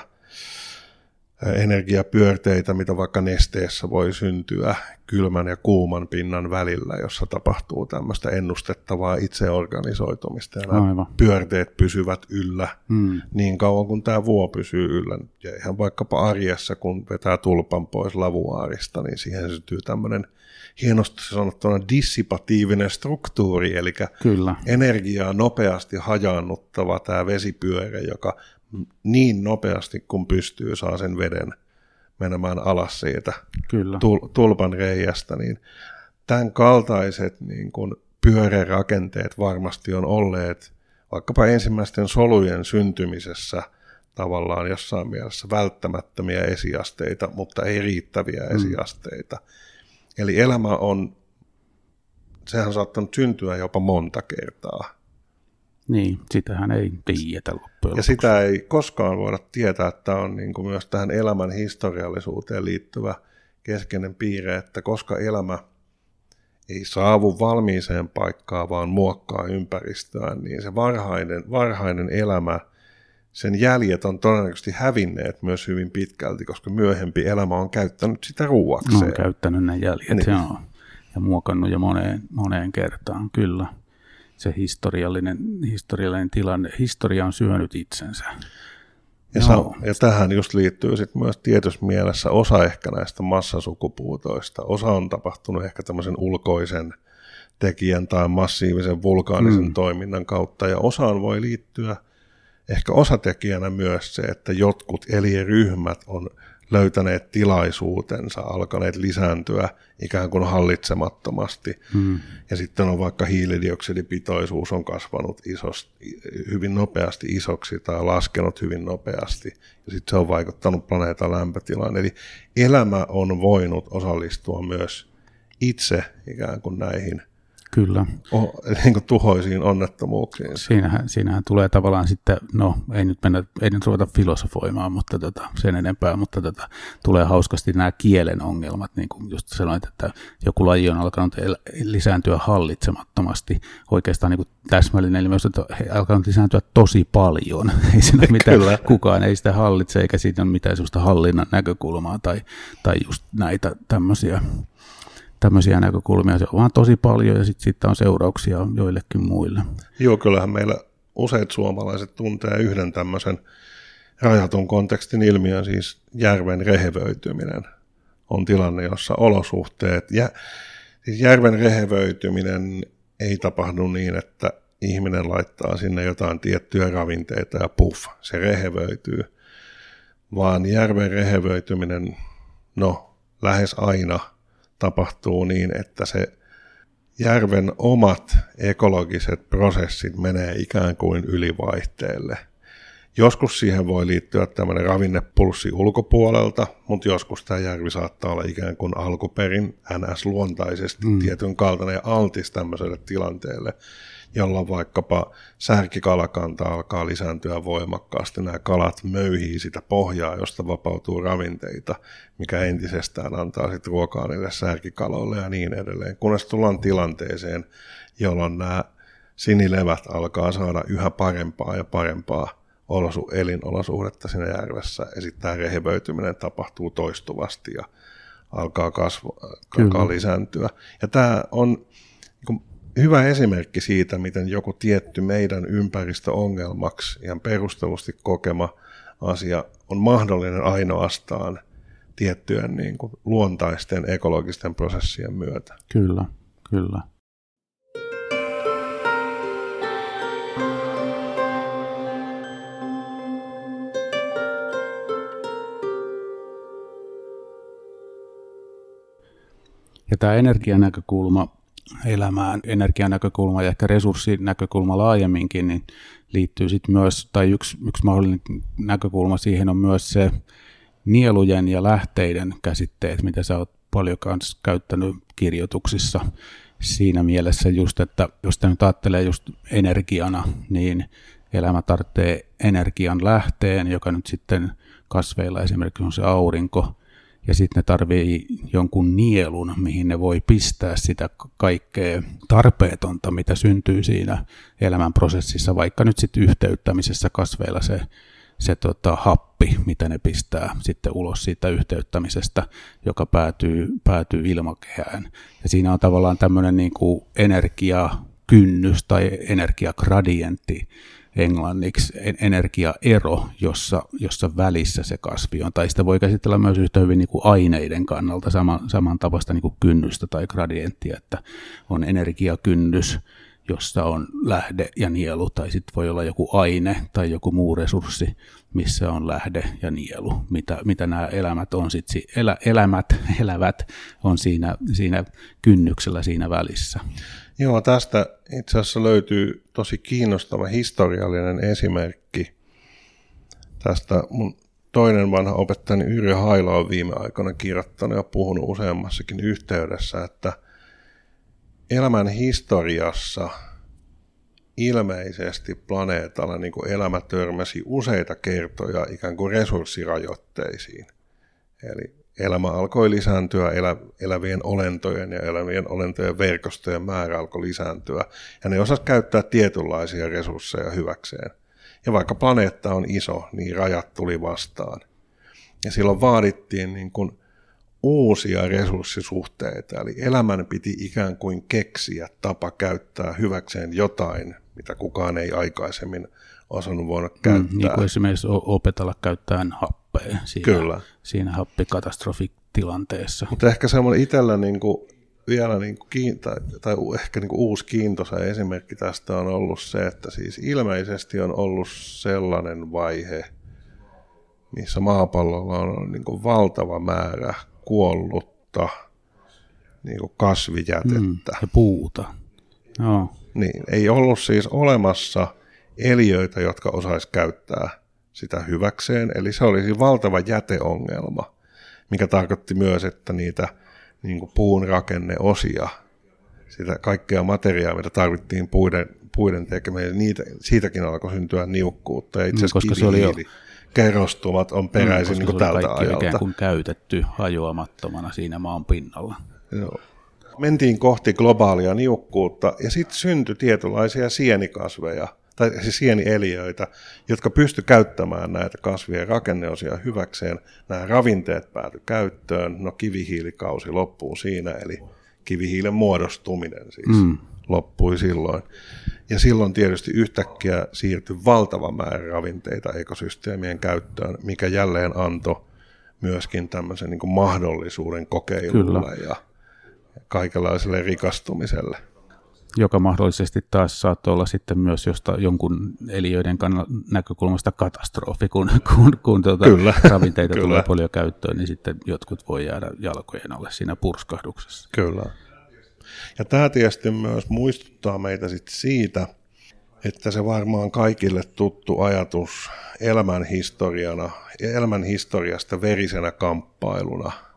energiapyörteitä, mitä vaikka nesteessä voi syntyä kylmän ja kuuman pinnan välillä, jossa tapahtuu tämmöistä ennustettavaa itseorganisoitumista. Ja nämä Aivan. pyörteet pysyvät yllä hmm. niin kauan kuin tämä vuo pysyy yllä. Ja ihan vaikkapa arjessa, kun vetää tulpan pois lavuaarista, niin siihen syntyy tämmöinen hienosti sanottuna dissipatiivinen struktuuri, eli Kyllä. energiaa nopeasti hajaannuttava tämä vesipyörä, joka niin nopeasti kuin pystyy saa sen veden menemään alas siitä Kyllä. Tul- tulpan reijästä, niin tämän kaltaiset niin kuin pyörärakenteet varmasti on olleet vaikkapa ensimmäisten solujen syntymisessä tavallaan jossain mielessä välttämättömiä esiasteita, mutta ei riittäviä mm. esiasteita. Eli elämä on, sehän on saattanut syntyä jopa monta kertaa. Niin, sitähän ei tiedetä loppujen Ja sitä ei koskaan voida tietää, että on niin kuin myös tähän elämän historiallisuuteen liittyvä keskeinen piirre, että koska elämä ei saavu valmiiseen paikkaan, vaan muokkaa ympäristöään, niin se varhainen, varhainen elämä, sen jäljet on todennäköisesti hävinneet myös hyvin pitkälti, koska myöhempi elämä on käyttänyt sitä ruuakseen. on käyttänyt ne jäljet, niin. joo. Ja muokannut jo moneen, moneen kertaan, kyllä se historiallinen, historiallinen tilanne. Historia on syönyt itsensä. Ja, sa- ja tähän just liittyy sit myös tietyssä mielessä osa ehkä näistä massasukupuutoista. Osa on tapahtunut ehkä tämmöisen ulkoisen tekijän tai massiivisen vulkaanisen mm. toiminnan kautta, ja osaan voi liittyä ehkä osatekijänä myös se, että jotkut eliöryhmät on löytäneet tilaisuutensa, alkaneet lisääntyä ikään kuin hallitsemattomasti. Hmm. Ja sitten on vaikka hiilidioksidipitoisuus on kasvanut isos, hyvin nopeasti isoksi tai laskenut hyvin nopeasti. Ja sitten se on vaikuttanut planeetan lämpötilaan. Eli elämä on voinut osallistua myös itse ikään kuin näihin Kyllä. O, niin kuin tuhoisiin onnettomuuksiin. Siinähän, siinähän tulee tavallaan sitten, no ei nyt mennä, ei nyt ruveta filosofoimaan, mutta tota, sen enempää, mutta tota, tulee hauskasti nämä kielen ongelmat, niin kuin just sanoit, että joku laji on alkanut lisääntyä hallitsemattomasti, oikeastaan niin kuin täsmällinen ilmiö, että he alkanut lisääntyä tosi paljon, ei siinä mitään, Kyllä. kukaan ei sitä hallitse, eikä siitä ole mitään sellaista hallinnan näkökulmaa tai, tai just näitä tämmöisiä tämmöisiä näkökulmia. Se on vaan tosi paljon ja sitten sit on seurauksia joillekin muille. Joo, kyllähän meillä useat suomalaiset tuntee yhden tämmöisen rajatun kontekstin ilmiön, siis järven rehevöityminen on tilanne, jossa olosuhteet, ja, siis järven rehevöityminen ei tapahdu niin, että ihminen laittaa sinne jotain tiettyjä ravinteita ja puff, se rehevöityy, vaan järven rehevöityminen, no lähes aina – tapahtuu niin, että se järven omat ekologiset prosessit menee ikään kuin ylivaihteelle. Joskus siihen voi liittyä tämmöinen ravinnepulssi ulkopuolelta, mutta joskus tämä järvi saattaa olla ikään kuin alkuperin NS-luontaisesti mm. tietyn kaltainen ja altis tämmöiselle tilanteelle jolloin vaikkapa särkikalakanta alkaa lisääntyä voimakkaasti. Nämä kalat möyhii sitä pohjaa, josta vapautuu ravinteita, mikä entisestään antaa sitten ruokaa niille särkikaloille ja niin edelleen. Kunnes tullaan tilanteeseen, jolloin nämä sinilevät alkaa saada yhä parempaa ja parempaa olosu, elinolosuhdetta siinä järvessä, ja sitten tämä rehevöityminen tapahtuu toistuvasti ja alkaa, kasvu, alkaa lisääntyä. Ja tämä on hyvä esimerkki siitä, miten joku tietty meidän ympäristöongelmaksi ihan perustellusti kokema asia on mahdollinen ainoastaan tiettyjen niin kuin luontaisten ekologisten prosessien myötä. Kyllä, kyllä. Ja tämä energianäkökulma elämään energianäkökulma ja ehkä resurssinäkökulma laajemminkin, niin liittyy sitten myös, tai yksi, yksi mahdollinen näkökulma siihen on myös se nielujen ja lähteiden käsitteet, mitä sä oot paljon kanssa käyttänyt kirjoituksissa. Siinä mielessä just, että jos te nyt ajattelee just energiana, niin elämä tarvitsee energian lähteen, joka nyt sitten kasveilla esimerkiksi on se aurinko, ja sitten ne tarvii jonkun nielun, mihin ne voi pistää sitä kaikkea tarpeetonta, mitä syntyy siinä elämän prosessissa, vaikka nyt sitten yhteyttämisessä kasveilla se, se tota, happi, mitä ne pistää sitten ulos siitä yhteyttämisestä, joka päätyy, päätyy ilmakehään. Ja siinä on tavallaan tämmöinen niin kuin energiakynnys tai energiagradientti, englanniksi energiaero, jossa, jossa välissä se kasvi on. Tai sitä voi käsitellä myös yhtä hyvin niin kuin aineiden kannalta sama, samantapaista niin kuin kynnystä tai gradienttia, että on energiakynnys, jossa on lähde ja nielu, tai sitten voi olla joku aine tai joku muu resurssi, missä on lähde ja nielu, mitä, mitä nämä elämät on sit, elä, elämät, elävät on siinä, siinä kynnyksellä siinä välissä. Joo, tästä itse asiassa löytyy tosi kiinnostava historiallinen esimerkki. Tästä mun toinen vanha opettajani Yrjö Haila on viime aikoina kirjoittanut ja puhunut useammassakin yhteydessä, että elämän historiassa ilmeisesti planeetalla niin kuin elämä törmäsi useita kertoja ikään kuin resurssirajoitteisiin. Eli elämä alkoi lisääntyä, elä, elävien olentojen ja elävien olentojen verkostojen määrä alkoi lisääntyä, ja ne osasivat käyttää tietynlaisia resursseja hyväkseen. Ja vaikka planeetta on iso, niin rajat tuli vastaan. Ja silloin vaadittiin niin kuin uusia resurssisuhteita, eli elämän piti ikään kuin keksiä tapa käyttää hyväkseen jotain, mitä kukaan ei aikaisemmin osannut voida käyttää. Mm, niin kuin esimerkiksi opetella käyttämään happea siinä, Kyllä. siinä happikatastrofitilanteessa. Mutta ehkä semmoinen itsellä niin kuin, vielä niin kuin, tai, tai ehkä niin kuin uusi kiintoisa esimerkki tästä on ollut se, että siis ilmeisesti on ollut sellainen vaihe, missä maapallolla on niin kuin valtava määrä kuollutta niin kuin kasvijätettä. Mm, ja puuta. No. Niin, ei ollut siis olemassa eliöitä, jotka osais käyttää sitä hyväkseen. Eli se olisi valtava jäteongelma, mikä tarkoitti myös, että niitä niin kuin puun rakenneosia, sitä kaikkea materiaa, mitä tarvittiin puiden, puiden tekemiseen, niitä, siitäkin alkoi syntyä niukkuutta. Ja itse asiassa koska se oli jo... kerrostumat on peräisin mm, niin kuin tältä kaikki ajalta. ikään kuin käytetty hajoamattomana siinä maan pinnalla. Joo. Mentiin kohti globaalia niukkuutta ja sitten syntyi tietynlaisia sienikasveja, tai siis sienieliöitä, jotka pysty käyttämään näitä kasvien rakenneosia hyväkseen. Nämä ravinteet pääty käyttöön, no kivihiilikausi loppuu siinä, eli kivihiilen muodostuminen siis mm. loppui silloin. Ja silloin tietysti yhtäkkiä siirtyi valtava määrä ravinteita ekosysteemien käyttöön, mikä jälleen antoi myöskin tämmöisen niin kuin mahdollisuuden kokeilulle Kyllä. ja kaikenlaiselle rikastumiselle joka mahdollisesti taas saattoi olla sitten myös josta jonkun eliöiden näkökulmasta katastrofi, kun, kun, kun tuota kyllä, ravinteita kyllä. tulee paljon käyttöön, niin sitten jotkut voi jäädä jalkojen alle siinä purskahduksessa. Kyllä. Ja tämä tietysti myös muistuttaa meitä sitten siitä, että se varmaan kaikille tuttu ajatus elämän historiana, elämän historiasta verisenä kamppailuna –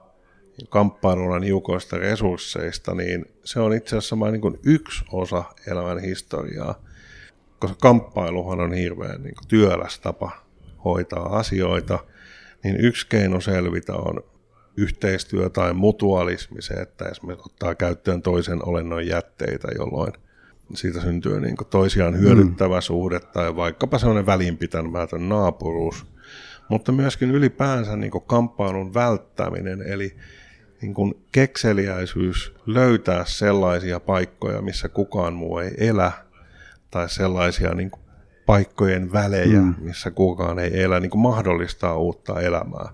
kamppailuna niukoista resursseista, niin se on itse asiassa vain niin yksi osa elämän historiaa, koska kamppailuhan on hirveän niin kuin työläs tapa hoitaa asioita, niin yksi keino selvitä on yhteistyö tai mutualismi, se, että esimerkiksi ottaa käyttöön toisen olennon jätteitä, jolloin siitä syntyy niin toisiaan hyödyttävä mm. suhde tai vaikkapa sellainen välinpitämätön naapuruus, mutta myöskin ylipäänsä niin kamppailun välttäminen, eli niin kuin kekseliäisyys löytää sellaisia paikkoja, missä kukaan muu ei elä, tai sellaisia niin kuin paikkojen välejä, mm. missä kukaan ei elä, niin kuin mahdollistaa uutta elämää.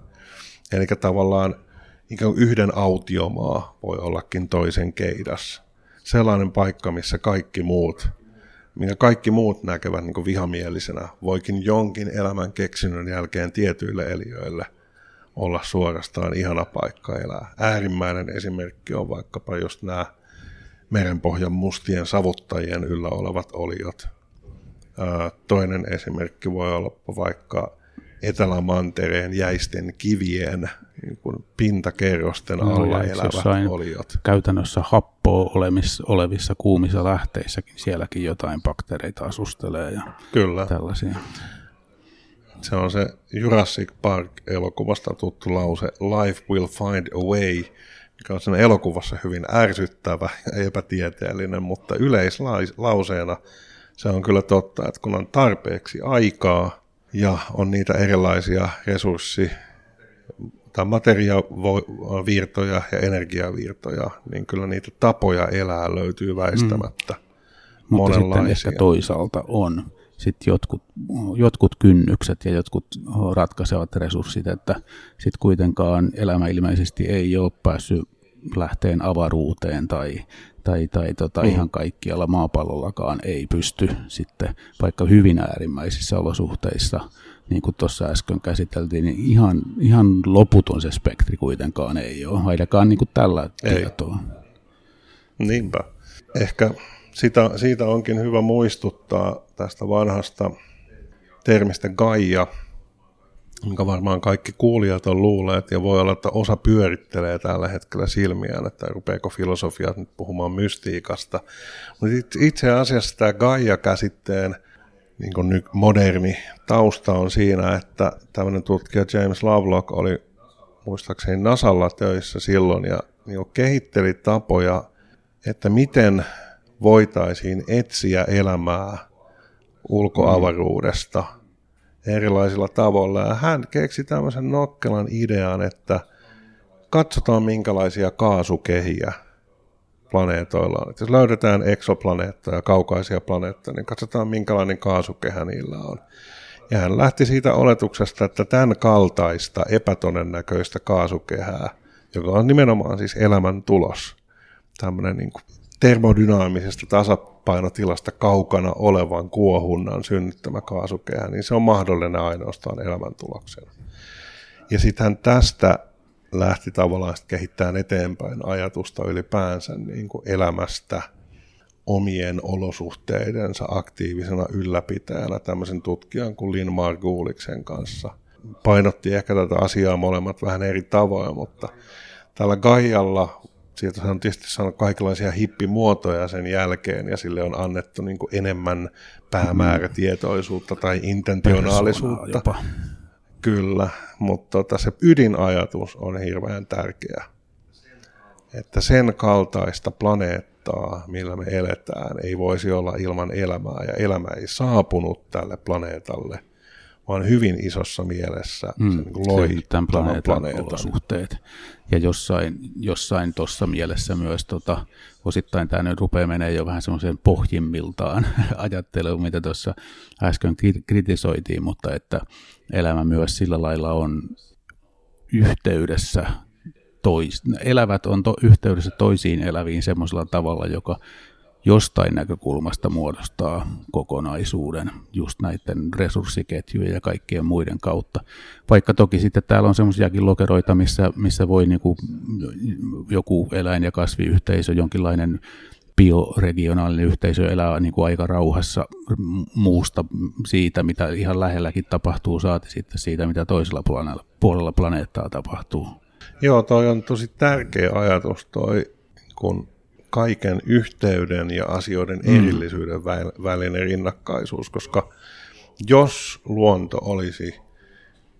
Eli tavallaan ikään kuin yhden autiomaa voi ollakin toisen keidas. Sellainen paikka, missä kaikki muut, minkä kaikki muut näkevät niin kuin vihamielisenä, voikin jonkin elämän keksinnön jälkeen tietyille eliöille – olla suorastaan ihana paikka elää. Äärimmäinen esimerkki on vaikkapa just nämä merenpohjan mustien savuttajien yllä olevat oliot. Toinen esimerkki voi olla vaikka Etelämantereen jäisten kivien niin kuin pintakerrosten alla no, elävät oliot. Käytännössä happoa olevissa, olevissa kuumissa lähteissäkin sielläkin jotain bakteereita asustelee ja Kyllä. tällaisia. Se on se Jurassic Park-elokuvasta tuttu lause, Life will find a way, mikä on sen elokuvassa hyvin ärsyttävä ja epätieteellinen, mutta yleislauseena se on kyllä totta, että kun on tarpeeksi aikaa, ja on niitä erilaisia resurssi- tai materiavirtoja ja energiavirtoja, niin kyllä niitä tapoja elää löytyy väistämättä. Mm. Mutta sitten ehkä toisaalta on sitten jotkut, jotkut kynnykset ja jotkut ratkaisevat resurssit, että sitten kuitenkaan elämä ilmeisesti ei ole päässyt lähteen avaruuteen tai, tai, tai tota, mm. ihan kaikkialla maapallollakaan ei pysty sitten, vaikka hyvin äärimmäisissä olosuhteissa, niin kuin tuossa äsken käsiteltiin, niin ihan, ihan loputon se spektri kuitenkaan ei ole, ainakaan niin kuin tällä ei. tietoa. Niinpä. Ehkä sitä, siitä onkin hyvä muistuttaa tästä vanhasta termistä Gaia, jonka varmaan kaikki kuulijat on luulleet, ja voi olla, että osa pyörittelee tällä hetkellä silmiään, että rupeeko filosofiat nyt puhumaan mystiikasta. Mutta itse asiassa tämä Gaia-käsitteen niin kuin nyt moderni tausta on siinä, että tämmöinen tutkija James Lovelock oli muistaakseni Nasalla töissä silloin ja niin kehitteli tapoja, että miten voitaisiin etsiä elämää ulkoavaruudesta erilaisilla tavoilla. Ja hän keksi tämmöisen nokkelan idean, että katsotaan minkälaisia kaasukehiä planeetoilla on. Et jos löydetään eksoplaneettoja, kaukaisia planeettoja, niin katsotaan minkälainen kaasukehä niillä on. Ja hän lähti siitä oletuksesta, että tämän kaltaista epätodennäköistä kaasukehää, joka on nimenomaan siis elämän tulos, tämmöinen niin kuin termodynaamisesta tasapainotilasta kaukana olevan kuohunnan synnyttämä kaasukehä, niin se on mahdollinen ainoastaan elämäntuloksena. Ja sitten tästä lähti tavallaan kehittämään eteenpäin ajatusta ylipäänsä niin kuin elämästä omien olosuhteidensa aktiivisena ylläpitäjänä tämmöisen tutkijan kuin Lin Marguliksen kanssa. Painotti ehkä tätä asiaa molemmat vähän eri tavoin, mutta tällä Gaialla siitä on tietysti saanut kaikenlaisia hippimuotoja sen jälkeen ja sille on annettu niin kuin enemmän päämäärätietoisuutta tai intentionaalisuutta. Jopa. Kyllä, mutta tota, se ydinajatus on hirveän tärkeä. Että sen kaltaista planeettaa, millä me eletään, ei voisi olla ilman elämää ja elämä ei saapunut tälle planeetalle vaan hyvin isossa mielessä mm, se niin loi tämän planeetan, planeetan olosuhteet. Ja jossain, jossain tuossa mielessä myös tota, osittain tämä nyt rupeaa menee jo vähän semmoiseen pohjimmiltaan ajatteluun, mitä tuossa äsken kritisoitiin, mutta että elämä myös sillä lailla on yhteydessä tois, elävät on to, yhteydessä toisiin eläviin semmoisella tavalla, joka jostain näkökulmasta muodostaa kokonaisuuden just näiden resurssiketjujen ja kaikkien muiden kautta. Vaikka toki sitten täällä on semmoisiakin lokeroita, missä, missä voi niinku joku eläin- ja kasviyhteisö, jonkinlainen bioregionaalinen yhteisö elää niin kuin aika rauhassa muusta siitä, mitä ihan lähelläkin tapahtuu, saati sitten siitä, mitä toisella puolella, puolella planeettaa tapahtuu. Joo, toi on tosi tärkeä ajatus toi, kun kaiken yhteyden ja asioiden mm. erillisyyden välinen rinnakkaisuus, koska jos luonto olisi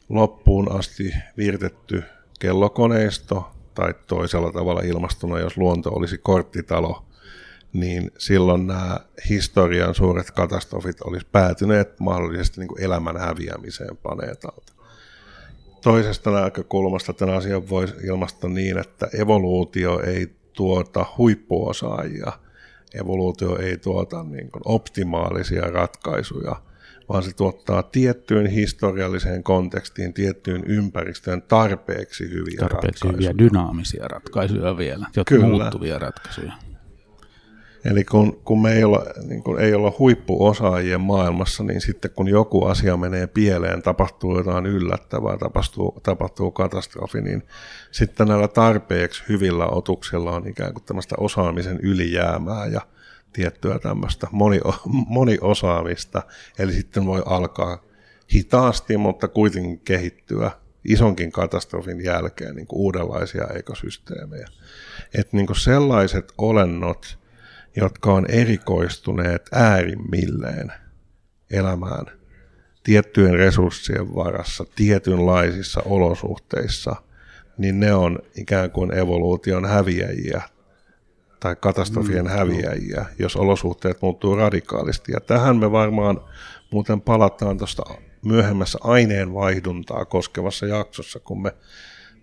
loppuun asti virtetty kellokoneisto tai toisella tavalla ilmastuna, jos luonto olisi korttitalo, niin silloin nämä historian suuret katastrofit olisi päätyneet mahdollisesti niin kuin elämän häviämiseen planeetalta. Toisesta näkökulmasta tämän asian voisi ilmaista niin, että evoluutio ei tuota huippuosaajia. Evoluutio ei tuota niin kuin optimaalisia ratkaisuja, vaan se tuottaa tiettyyn historialliseen kontekstiin, tiettyyn ympäristöön tarpeeksi hyviä tarpeeksi ratkaisuja. hyviä dynaamisia ratkaisuja vielä, jotka Kyllä. muuttuvia ratkaisuja. Eli kun, kun me ei olla, niin kun ei olla huippuosaajien maailmassa, niin sitten kun joku asia menee pieleen, tapahtuu jotain yllättävää, tapahtuu, tapahtuu katastrofi, niin sitten näillä tarpeeksi hyvillä otuksilla on ikään kuin tämmöistä osaamisen ylijäämää ja tiettyä tämmöistä moni, moniosaamista. Eli sitten voi alkaa hitaasti, mutta kuitenkin kehittyä isonkin katastrofin jälkeen niin kuin uudenlaisia ekosysteemejä. Että niin sellaiset olennot, jotka on erikoistuneet äärimmilleen elämään tiettyjen resurssien varassa, tietynlaisissa olosuhteissa, niin ne on ikään kuin evoluution häviäjiä tai katastrofien mm, häviäjiä, jos olosuhteet muuttuu radikaalisti. Ja tähän me varmaan muuten palataan tuosta myöhemmässä aineenvaihduntaa koskevassa jaksossa, kun me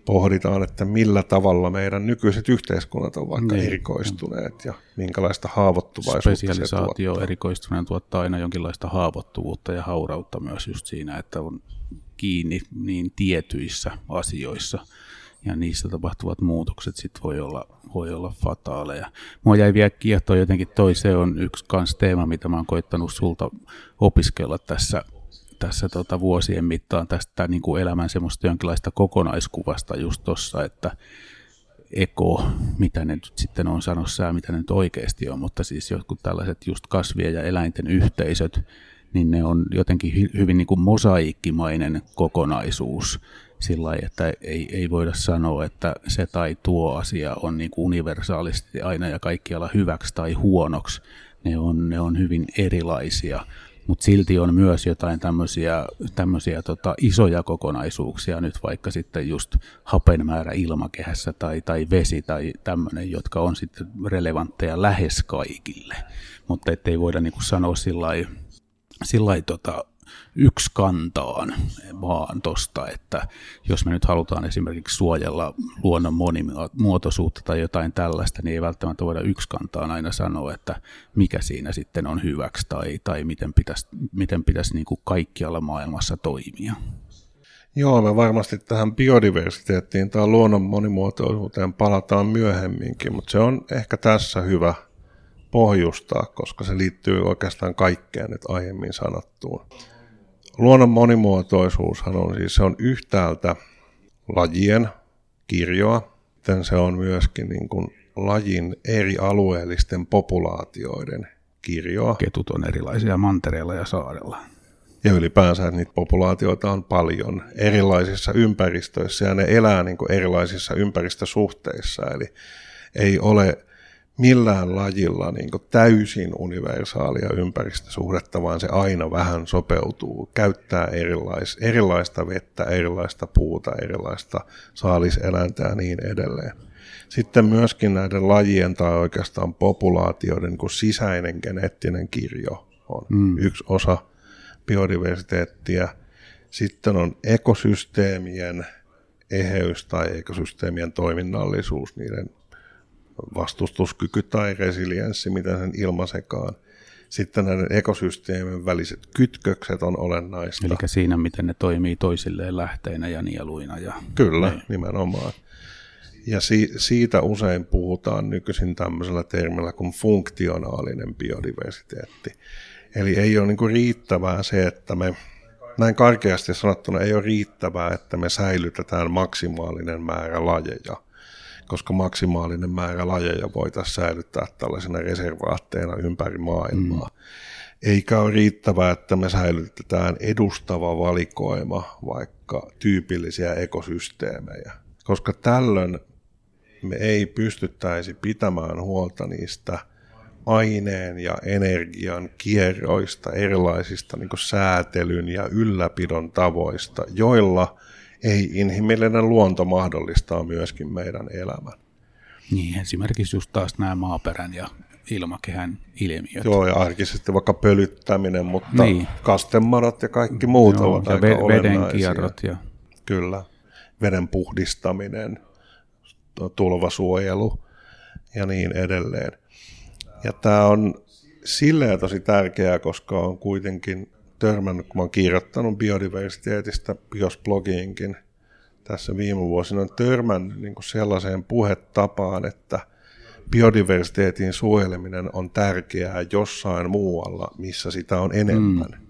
pohditaan, että millä tavalla meidän nykyiset yhteiskunnat ovat vaikka niin. erikoistuneet ja minkälaista haavoittuvaisuutta Spesialisaatio se erikoistuneen tuottaa aina jonkinlaista haavoittuvuutta ja haurautta myös just siinä, että on kiinni niin tietyissä asioissa ja niissä tapahtuvat muutokset sit voi olla, voi olla fataaleja. Mua jäi vielä kiehtoa jotenkin toi, se on yksi kans teema, mitä mä oon koittanut sulta opiskella tässä tässä tota vuosien mittaan tästä niin kuin elämän semmoista jonkinlaista kokonaiskuvasta just tuossa, että eko, mitä ne nyt sitten on sanossa ja mitä ne nyt oikeasti on, mutta siis jotkut tällaiset just kasvien ja eläinten yhteisöt, niin ne on jotenkin hyvin niin kuin mosaikkimainen kokonaisuus sillä lailla, että ei, ei voida sanoa, että se tai tuo asia on niin kuin universaalisti aina ja kaikkialla hyväksi tai huonoksi. Ne on, ne on hyvin erilaisia mutta silti on myös jotain tämmöisiä, tämmöisiä tota, isoja kokonaisuuksia, nyt vaikka sitten just hapen määrä ilmakehässä tai, tai vesi tai tämmöinen, jotka on sitten relevantteja lähes kaikille, mutta ettei voida niinku sanoa sillä lailla tota, yksi kantaan vaan tosta, että jos me nyt halutaan esimerkiksi suojella luonnon monimuotoisuutta tai jotain tällaista, niin ei välttämättä voida yksi kantaan aina sanoa, että mikä siinä sitten on hyväksi tai, tai miten pitäisi, miten pitäisi niin kuin kaikkialla maailmassa toimia. Joo, me varmasti tähän biodiversiteettiin tai luonnon monimuotoisuuteen palataan myöhemminkin, mutta se on ehkä tässä hyvä pohjustaa, koska se liittyy oikeastaan kaikkeen nyt aiemmin sanottuun. Luonnon monimuotoisuushan on siis se on yhtäältä lajien kirjoa, sitten se on myöskin niin kuin lajin eri alueellisten populaatioiden kirjoa. Ketut on erilaisia mantereella ja saarella. Ja ylipäänsä niitä populaatioita on paljon erilaisissa ympäristöissä ja ne elää niin kuin erilaisissa ympäristösuhteissa. Eli ei ole millään lajilla niin täysin universaalia ympäristösuhdetta, vaan se aina vähän sopeutuu, käyttää erilais, erilaista vettä, erilaista puuta, erilaista saaliseläintä ja niin edelleen. Sitten myöskin näiden lajien tai oikeastaan populaatioiden niin sisäinen geneettinen kirjo on mm. yksi osa biodiversiteettiä. Sitten on ekosysteemien eheys tai ekosysteemien toiminnallisuus, niiden vastustuskyky tai resilienssi, mitä sen ilmaisekaan. Sitten näiden ekosysteemien väliset kytkökset on olennaista. Eli siinä, miten ne toimii toisilleen lähteinä ja nieluina. Ja... Kyllä, ne. nimenomaan. Ja si- siitä usein puhutaan nykyisin tämmöisellä termillä kuin funktionaalinen biodiversiteetti. Eli ei ole niin riittävää se, että me, näin karkeasti sanottuna, ei ole riittävää, että me säilytetään maksimaalinen määrä lajeja koska maksimaalinen määrä lajeja voitaisiin säilyttää tällaisena reservaatteena ympäri maailmaa. Mm. Eikä ole riittävää, että me säilytetään edustava valikoima vaikka tyypillisiä ekosysteemejä, koska tällöin me ei pystyttäisi pitämään huolta niistä aineen ja energian kierroista, erilaisista niin säätelyn ja ylläpidon tavoista, joilla ei-inhimillinen luonto mahdollistaa myöskin meidän elämän. Niin, esimerkiksi just taas nämä maaperän ja ilmakehän ilmiöt. Joo, ja arkisesti vaikka pölyttäminen, mutta niin. kastemadot ja kaikki muut Joo, ovat ja aika ve- veden kierrot. Ja... Kyllä, veden puhdistaminen, tulvasuojelu ja niin edelleen. Ja tämä on silleen tosi tärkeää, koska on kuitenkin törmännyt, kun mä oon kirjoittanut biodiversiteetistä biosblogiinkin tässä viime vuosina, on törmännyt niin sellaiseen puhetapaan, että biodiversiteetin suojeleminen on tärkeää jossain muualla, missä sitä on enemmän. Mm.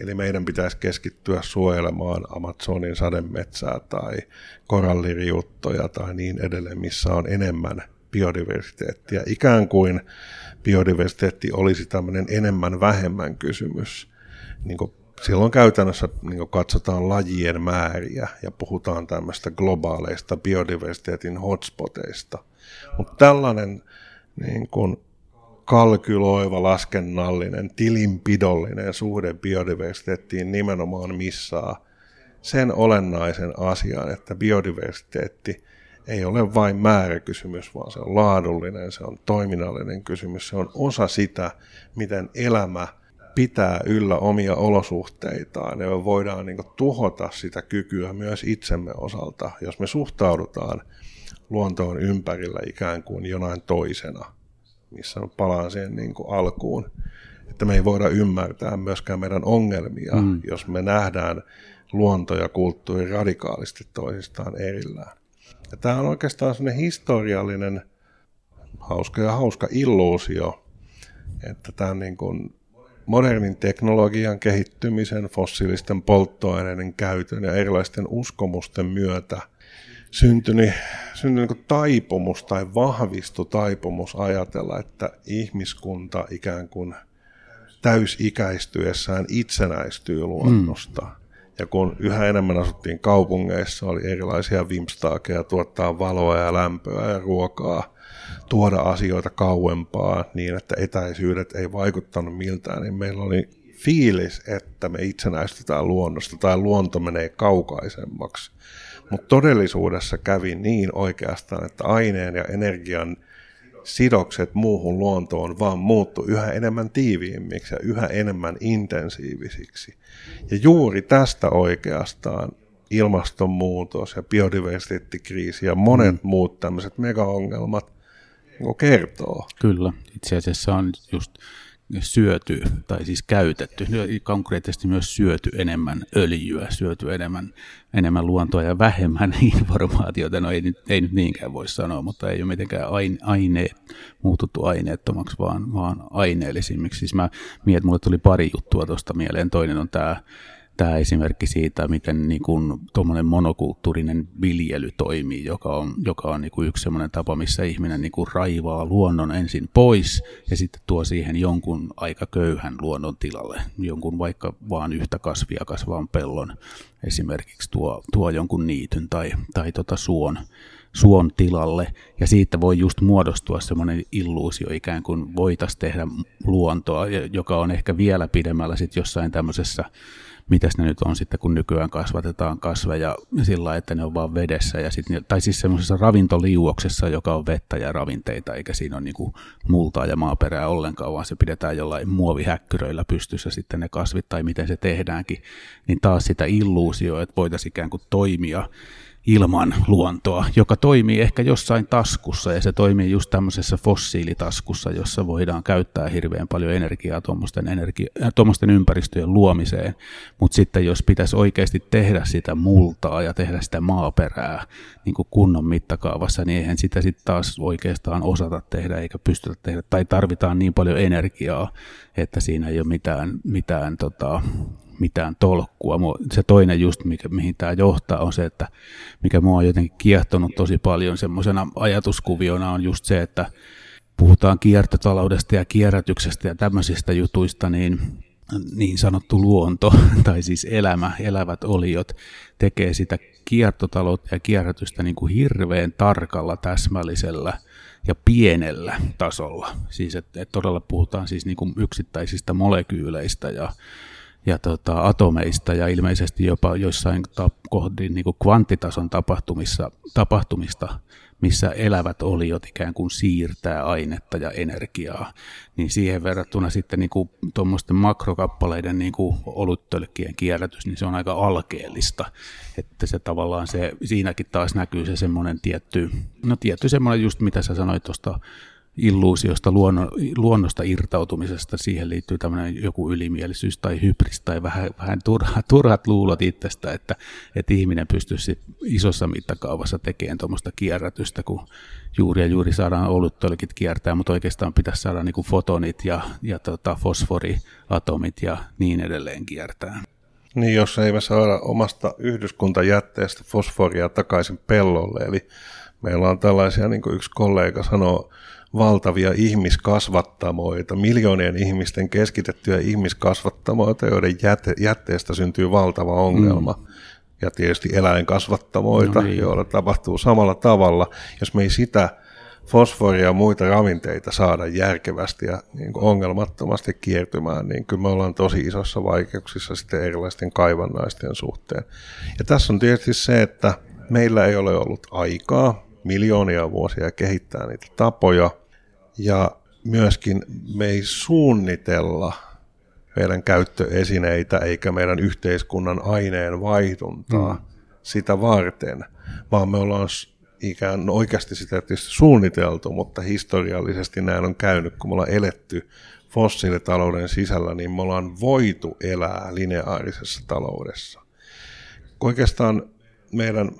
Eli meidän pitäisi keskittyä suojelemaan Amazonin sademetsää tai koralliriuttoja tai niin edelleen, missä on enemmän biodiversiteettiä. Ikään kuin biodiversiteetti olisi tämmöinen enemmän vähemmän kysymys niin kuin silloin käytännössä niin katsotaan lajien määriä ja puhutaan tämmöistä globaaleista biodiversiteetin hotspoteista. Mutta tällainen niin kuin kalkyloiva, laskennallinen, tilinpidollinen suhde biodiversiteettiin nimenomaan missaa sen olennaisen asian, että biodiversiteetti ei ole vain määräkysymys, vaan se on laadullinen, se on toiminnallinen kysymys, se on osa sitä, miten elämä pitää yllä omia olosuhteitaan ja me voidaan niin kuin, tuhota sitä kykyä myös itsemme osalta, jos me suhtaudutaan luontoon ympärillä ikään kuin jonain toisena, missä palaan siihen niin kuin alkuun, että me ei voida ymmärtää myöskään meidän ongelmia, mm. jos me nähdään luonto ja kulttuuri radikaalisti toisistaan erillään. Ja tämä on oikeastaan sellainen historiallinen, hauska ja hauska illuusio, että tämä niin kuin modernin teknologian kehittymisen, fossiilisten polttoaineiden käytön ja erilaisten uskomusten myötä syntyi, syntyi niin taipumus tai vahvistu taipumus ajatella, että ihmiskunta ikään kuin täysikäistyessään itsenäistyy luonnosta. Mm. Ja kun yhä enemmän asuttiin kaupungeissa, oli erilaisia vimstaakeja tuottaa valoa ja lämpöä ja ruokaa, tuoda asioita kauempaa niin, että etäisyydet ei vaikuttanut miltään, niin meillä oli fiilis, että me itsenäistetään luonnosta tai luonto menee kaukaisemmaksi. Mutta todellisuudessa kävi niin oikeastaan, että aineen ja energian sidokset muuhun luontoon vaan muuttu yhä enemmän tiiviimmiksi ja yhä enemmän intensiivisiksi. Ja juuri tästä oikeastaan ilmastonmuutos ja biodiversiteettikriisi ja monet mm. muut tämmöiset megaongelmat kertoo. Kyllä, itse asiassa on just syöty, tai siis käytetty, konkreettisesti myös syöty enemmän öljyä, syöty enemmän, enemmän luontoa ja vähemmän informaatiota. No ei, ei nyt niinkään voi sanoa, mutta ei ole mitenkään aine, aineet, muututtu aineettomaksi, vaan, vaan aineellisimmiksi. Siis mä mietin, mulle tuli pari juttua tuosta mieleen. Toinen on tämä tämä esimerkki siitä, miten niin kuin, monokulttuurinen viljely toimii, joka on, joka on niin kuin yksi sellainen tapa, missä ihminen niin kuin raivaa luonnon ensin pois ja sitten tuo siihen jonkun aika köyhän luonnon tilalle, jonkun vaikka vaan yhtä kasvia kasvavan pellon, esimerkiksi tuo, tuo jonkun niityn tai, tai tota suon, suon tilalle, ja siitä voi just muodostua semmoinen illuusio, ikään kuin voitaisiin tehdä luontoa, joka on ehkä vielä pidemmällä sitten jossain tämmöisessä mitäs ne nyt on sitten, kun nykyään kasvatetaan kasveja sillä että ne on vaan vedessä, ja sit, tai siis semmoisessa ravintoliuoksessa, joka on vettä ja ravinteita, eikä siinä ole niinku multaa ja maaperää ollenkaan, vaan se pidetään jollain muovihäkkyröillä pystyssä sitten ne kasvit, tai miten se tehdäänkin, niin taas sitä illuusioa, että voitaisiin ikään kuin toimia ilman luontoa, joka toimii ehkä jossain taskussa ja se toimii just tämmöisessä fossiilitaskussa, jossa voidaan käyttää hirveän paljon energiaa tuommoisten, energia, äh, ympäristöjen luomiseen, mutta sitten jos pitäisi oikeasti tehdä sitä multaa ja tehdä sitä maaperää niin kuin kunnon mittakaavassa, niin eihän sitä sitten taas oikeastaan osata tehdä eikä pystytä tehdä, tai tarvitaan niin paljon energiaa, että siinä ei ole mitään, mitään tota, mitään tolkkua. Se toinen just, mikä, mihin tämä johtaa, on se, että mikä mua on jotenkin kiehtonut tosi paljon semmoisena ajatuskuviona on just se, että puhutaan kiertotaloudesta ja kierrätyksestä ja tämmöisistä jutuista, niin niin sanottu luonto, tai siis elämä, elävät oliot, tekee sitä kiertotaloutta ja kierrätystä niin kuin hirveän tarkalla, täsmällisellä ja pienellä tasolla. Siis että et todella puhutaan siis niin kuin yksittäisistä molekyyleistä ja ja tota, atomeista ja ilmeisesti jopa joissain kohdin niin kvanttitason tapahtumissa, tapahtumista, missä elävät oliot ikään kuin siirtää ainetta ja energiaa, niin siihen verrattuna sitten niin tuommoisten makrokappaleiden niin kuin oluttölkkien kierrätys, niin se on aika alkeellista, että se tavallaan se, siinäkin taas näkyy se semmoinen tietty, no tietty semmoinen just mitä sä sanoit tuosta illuusiosta, luonno, luonnosta irtautumisesta, siihen liittyy tämmöinen joku ylimielisyys tai hybris tai vähän, vähän turhat, turhat luulot itsestä, että, että ihminen pystyisi isossa mittakaavassa tekemään tuommoista kierrätystä, kun juuri ja juuri saadaan oluttölkit kiertää, mutta oikeastaan pitäisi saada niin fotonit ja, ja tota fosforiatomit ja niin edelleen kiertää. Niin, jos ei me saada omasta yhdyskuntajätteestä fosforia takaisin pellolle, eli meillä on tällaisia, niin kuin yksi kollega sanoo, valtavia ihmiskasvattamoita, miljoonien ihmisten keskitettyjä ihmiskasvattamoita, joiden jäte, jätteestä syntyy valtava ongelma. Mm. Ja tietysti eläinkasvattamoita, no niin. joilla tapahtuu samalla tavalla. Jos me ei sitä fosforia ja muita ravinteita saada järkevästi ja niin kuin ongelmattomasti kiertymään, niin kyllä me ollaan tosi isossa vaikeuksissa sitten erilaisten kaivannaisten suhteen. Ja tässä on tietysti se, että meillä ei ole ollut aikaa miljoonia vuosia kehittää niitä tapoja. Ja myöskin me ei suunnitella meidän käyttöesineitä eikä meidän yhteiskunnan aineen vaihduntaa mm. sitä varten, vaan me ollaan ikään no oikeasti sitä tietysti suunniteltu, mutta historiallisesti näin on käynyt, kun me ollaan eletty fossiilitalouden sisällä, niin me ollaan voitu elää lineaarisessa taloudessa. Oikeastaan meidän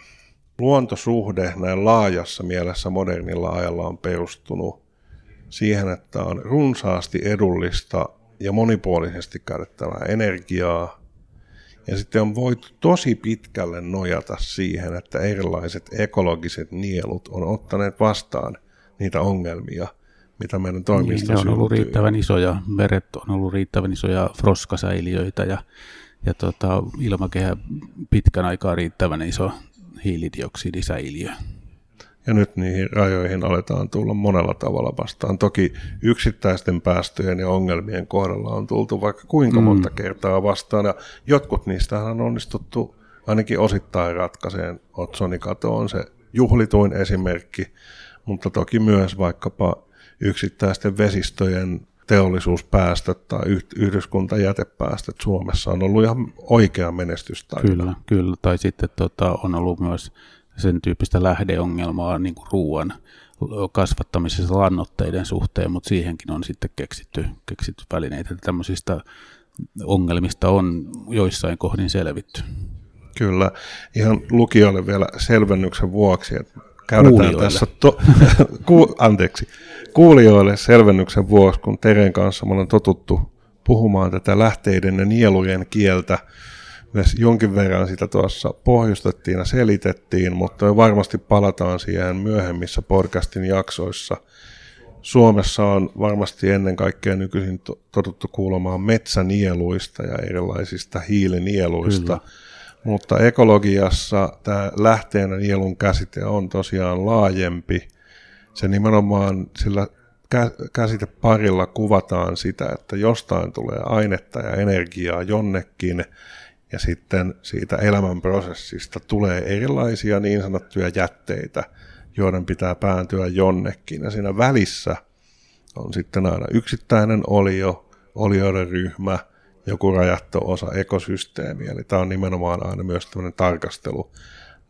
luontosuhde näin laajassa mielessä modernilla ajalla on perustunut siihen, että on runsaasti edullista ja monipuolisesti käytettävää energiaa. Ja sitten on voitu tosi pitkälle nojata siihen, että erilaiset ekologiset nielut on ottaneet vastaan niitä ongelmia, mitä meidän toimista niin, on ollut riittävän isoja, meret on ollut riittävän isoja froskasäiliöitä ja, ja tota, ilmakehä pitkän aikaa riittävän iso hiilidioksidisäiliö ja nyt niihin rajoihin aletaan tulla monella tavalla vastaan. Toki yksittäisten päästöjen ja ongelmien kohdalla on tultu vaikka kuinka mm. monta kertaa vastaan, ja jotkut niistä on onnistuttu ainakin osittain ratkaiseen. Otsonikato on se juhlituin esimerkki, mutta toki myös vaikkapa yksittäisten vesistöjen teollisuuspäästöt tai yhdyskuntajätepäästöt Suomessa on ollut ihan oikea menestystarina. Kyllä, kyllä. Tai sitten tota, on ollut myös sen tyyppistä lähdeongelmaa niin kuin ruoan kasvattamisessa lannoitteiden suhteen, mutta siihenkin on sitten keksitty, keksitty välineitä. Tämmöisistä ongelmista on joissain kohdin selvitty. Kyllä. Ihan lukijoille vielä selvennyksen vuoksi, että käydään tässä, to, ku, anteeksi, kuulijoille selvennyksen vuoksi, kun Teren kanssa me ollaan totuttu puhumaan tätä lähteiden ja nielujen kieltä, me jonkin verran sitä tuossa pohjustettiin ja selitettiin, mutta varmasti palataan siihen myöhemmissä podcastin jaksoissa. Suomessa on varmasti ennen kaikkea nykyisin totuttu kuulemaan metsänieluista ja erilaisista hiilinieluista, Kyllä. Mutta ekologiassa tämä lähteenä nielun käsite on tosiaan laajempi. Se nimenomaan sillä käsiteparilla kuvataan sitä, että jostain tulee ainetta ja energiaa jonnekin, ja sitten siitä elämänprosessista tulee erilaisia niin sanottuja jätteitä, joiden pitää pääntyä jonnekin. Ja siinä välissä on sitten aina yksittäinen olio, olioiden ryhmä, joku rajattu osa ekosysteemiä. Eli tämä on nimenomaan aina myös tämmöinen tarkastelu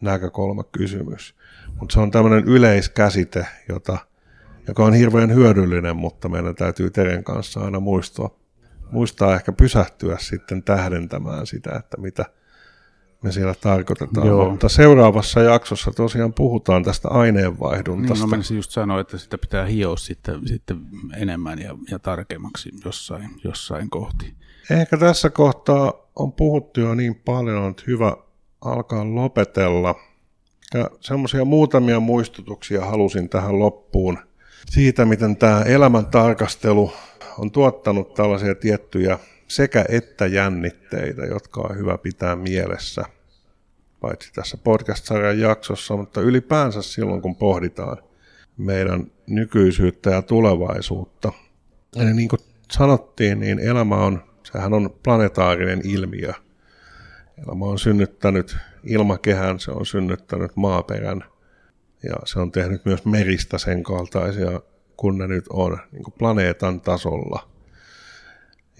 näkökulma kysymys. Mutta se on tämmöinen yleiskäsite, jota, joka on hirveän hyödyllinen, mutta meidän täytyy Teren kanssa aina muistua muistaa ehkä pysähtyä sitten tähdentämään sitä, että mitä me siellä tarkoitetaan. Joo. Mutta seuraavassa jaksossa tosiaan puhutaan tästä aineenvaihduntasta. Niin, no menisin just sanoa, että sitä pitää hioa sitten, sitten enemmän ja, ja tarkemmaksi jossain, jossain kohti. Ehkä tässä kohtaa on puhuttu jo niin paljon, että hyvä alkaa lopetella. Ja semmoisia muutamia muistutuksia halusin tähän loppuun siitä, miten tämä elämän tarkastelu on tuottanut tällaisia tiettyjä sekä että jännitteitä, jotka on hyvä pitää mielessä, paitsi tässä podcast-sarjan jaksossa, mutta ylipäänsä silloin, kun pohditaan meidän nykyisyyttä ja tulevaisuutta. Eli niin kuin sanottiin, niin elämä on, sehän on planetaarinen ilmiö. Elämä on synnyttänyt ilmakehän, se on synnyttänyt maaperän ja se on tehnyt myös meristä sen kaltaisia kun ne nyt on niin kuin planeetan tasolla.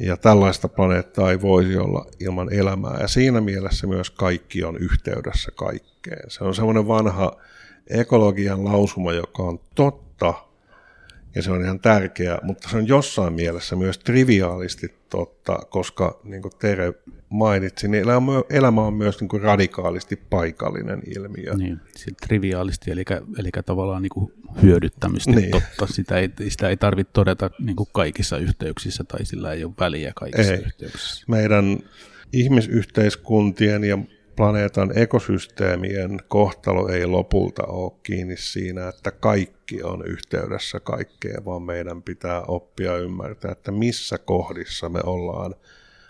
Ja tällaista planeettaa ei voisi olla ilman elämää. Ja siinä mielessä myös kaikki on yhteydessä kaikkeen. Se on semmoinen vanha ekologian lausuma, joka on totta, ja se on ihan tärkeää, mutta se on jossain mielessä myös triviaalisti totta, koska niin kuin Tere mainitsi, niin elämä, elämä on myös niin kuin radikaalisti paikallinen ilmiö. Niin, se triviaalisti, eli, eli tavallaan niin kuin hyödyttämistä niin. totta. Sitä ei, sitä ei tarvitse todeta niin kuin kaikissa yhteyksissä, tai sillä ei ole väliä kaikissa ei. yhteyksissä. Meidän ihmisyhteiskuntien ja planeetan ekosysteemien kohtalo ei lopulta ole kiinni siinä, että kaikki on yhteydessä kaikkeen, vaan meidän pitää oppia ymmärtää, että missä kohdissa me ollaan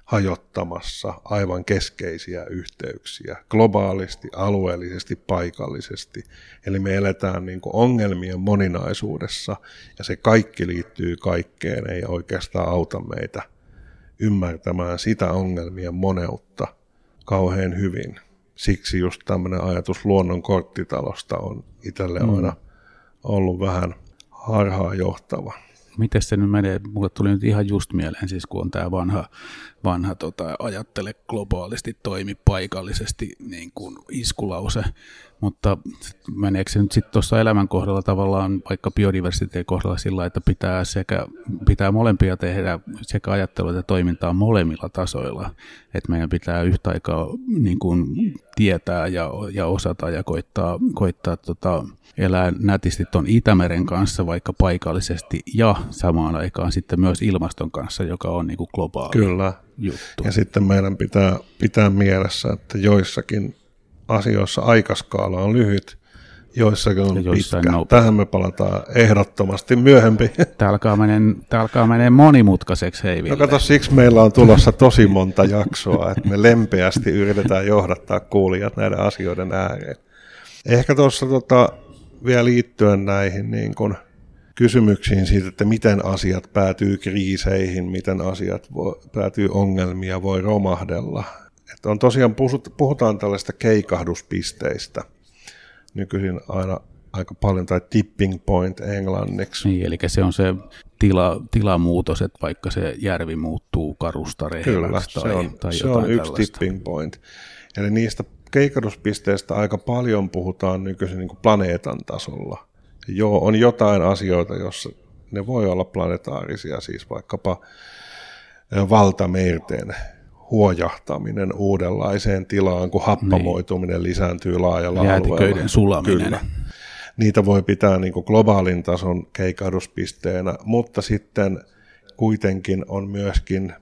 hajottamassa aivan keskeisiä yhteyksiä globaalisti, alueellisesti, paikallisesti. Eli me eletään niin kuin ongelmien moninaisuudessa ja se kaikki liittyy kaikkeen, ei oikeastaan auta meitä ymmärtämään sitä ongelmien moneutta kauhean hyvin. Siksi just tämmöinen ajatus luonnon korttitalosta on itselle mm. aina ollut vähän harhaa johtava. miten se nyt menee, mulle tuli nyt ihan just mieleen, siis kun on tämä vanha, vanha tota, ajattele globaalisti, toimi paikallisesti niin kuin iskulause, mutta meneekö se nyt sitten tuossa elämän kohdalla tavallaan vaikka biodiversiteetin kohdalla sillä, että pitää, sekä, pitää molempia tehdä sekä ajattelua että toimintaa molemmilla tasoilla, että meidän pitää yhtä aikaa niin kuin tietää ja, ja osata ja koittaa, koittaa tota, elää nätisti tuon Itämeren kanssa vaikka paikallisesti ja samaan aikaan sitten myös ilmaston kanssa, joka on niin kuin globaali Kyllä. juttu. Ja sitten meidän pitää pitää mielessä, että joissakin asioissa aikaskaala on lyhyt, joissakin on pitkä. Nopea. Tähän me palataan ehdottomasti myöhempi. Tämä alkaa menee, tämä alkaa menee monimutkaiseksi, hei No kato, siksi meillä on tulossa tosi monta jaksoa, että me lempeästi yritetään johdattaa kuulijat näiden asioiden ääreen. Ehkä tuossa tota, vielä liittyen näihin niin kun kysymyksiin siitä, että miten asiat päätyy kriiseihin, miten asiat voi, päätyy ongelmia, voi romahdella. Että on tosiaan, puhutaan tällaista keikahduspisteistä nykyisin aina aika paljon, tai tipping point englanniksi. Niin, eli se on se tila, tilamuutos, että vaikka se järvi muuttuu karusta Kyllä, tai, se on, tai se on yksi tipping point. Eli niistä keikahduspisteistä aika paljon puhutaan nykyisin niin kuin planeetan tasolla. Joo, on jotain asioita, jossa ne voi olla planetaarisia, siis vaikkapa valtamerten huojahtaminen uudenlaiseen tilaan, kun happamoituminen niin. lisääntyy laajalla Jäätiköiden alueella. sulaminen. Kyllä. Niitä voi pitää niin kuin globaalin tason keikahduspisteenä, mutta sitten kuitenkin on myöskin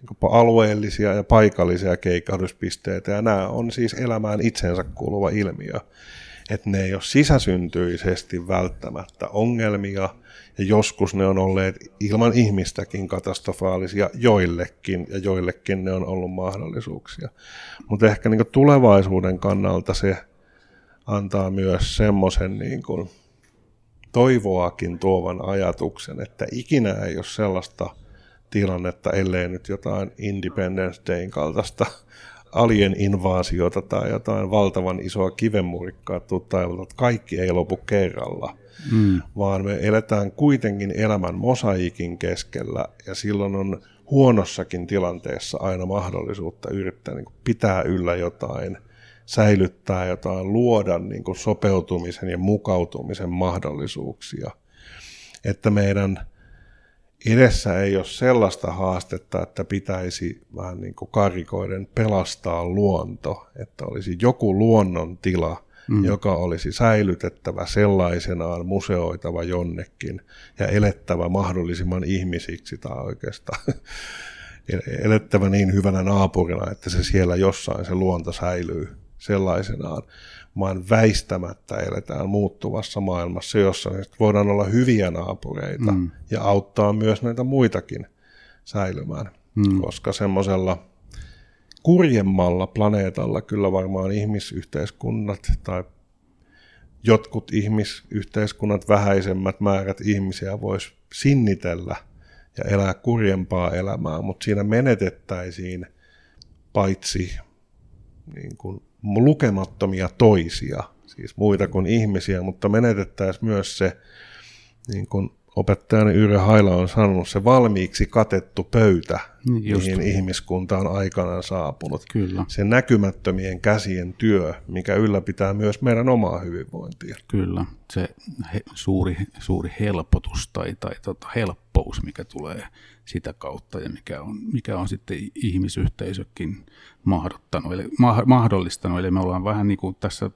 niin alueellisia ja paikallisia keikahduspisteitä, ja nämä on siis elämään itsensä kuuluva ilmiö. Että ne ei ole sisäsyntyisesti välttämättä ongelmia, ja joskus ne on olleet ilman ihmistäkin katastrofaalisia joillekin, ja joillekin ne on ollut mahdollisuuksia. Mutta ehkä niin tulevaisuuden kannalta se antaa myös semmoisen niin toivoakin tuovan ajatuksen, että ikinä ei ole sellaista tilannetta, ellei nyt jotain Independence Dayn kaltaista alien invaasiota tai jotain valtavan isoa kivenmurikkaa taivalta, että kaikki ei lopu kerralla, mm. vaan me eletään kuitenkin elämän mosaikin keskellä ja silloin on huonossakin tilanteessa aina mahdollisuutta yrittää niin kuin pitää yllä jotain, säilyttää jotain, luoda niin kuin sopeutumisen ja mukautumisen mahdollisuuksia. Että meidän edessä ei ole sellaista haastetta, että pitäisi vähän niin kuin karikoiden pelastaa luonto, että olisi joku luonnon tila, mm. joka olisi säilytettävä sellaisenaan, museoitava jonnekin ja elettävä mahdollisimman ihmisiksi tai oikeastaan elettävä niin hyvänä naapurina, että se siellä jossain se luonto säilyy sellaisenaan vaan väistämättä eletään muuttuvassa maailmassa, jossa voidaan olla hyviä naapureita mm. ja auttaa myös näitä muitakin säilymään, mm. koska semmoisella kurjemmalla planeetalla kyllä varmaan ihmisyhteiskunnat tai jotkut ihmisyhteiskunnat, vähäisemmät määrät ihmisiä vois sinnitellä ja elää kurjempaa elämää, mutta siinä menetettäisiin paitsi niin kuin lukemattomia toisia, siis muita kuin ihmisiä, mutta menetettäisiin myös se, niin kuin opettajani Yrjö Haila on sanonut, se valmiiksi katettu pöytä, niin, Just. mihin ihmiskunta on aikanaan saapunut. Kyllä. Se näkymättömien käsien työ, mikä ylläpitää myös meidän omaa hyvinvointia. Kyllä, se he, suuri, suuri helpotus tai, tai tota, helppous, mikä tulee sitä kautta ja mikä on, mikä on sitten ihmisyhteisökin mahdottanut, eli, ma, mahdollistanut. Eli me ollaan vähän niin kuin tässä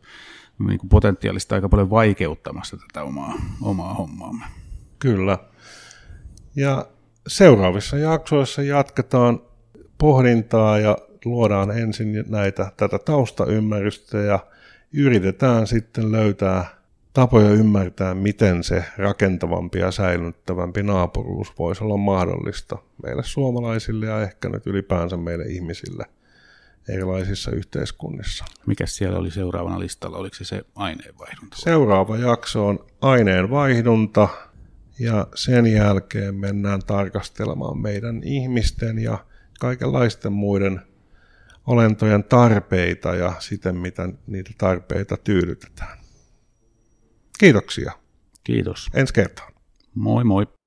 niin kuin potentiaalista aika paljon vaikeuttamassa tätä omaa, omaa hommaamme. Kyllä. Ja seuraavissa jaksoissa jatketaan pohdintaa ja luodaan ensin näitä, tätä taustaymmärrystä ja yritetään sitten löytää tapoja ymmärtää, miten se rakentavampi ja säilyttävämpi naapuruus voisi olla mahdollista meille suomalaisille ja ehkä nyt ylipäänsä meille ihmisille erilaisissa yhteiskunnissa. Mikä siellä oli seuraavana listalla? Oliko se se aineenvaihdunta? Seuraava jakso on aineenvaihdunta ja sen jälkeen mennään tarkastelemaan meidän ihmisten ja kaikenlaisten muiden olentojen tarpeita ja siten, miten niitä tarpeita tyydytetään. Kiitoksia. Kiitos. Ensi kertaan. Moi moi.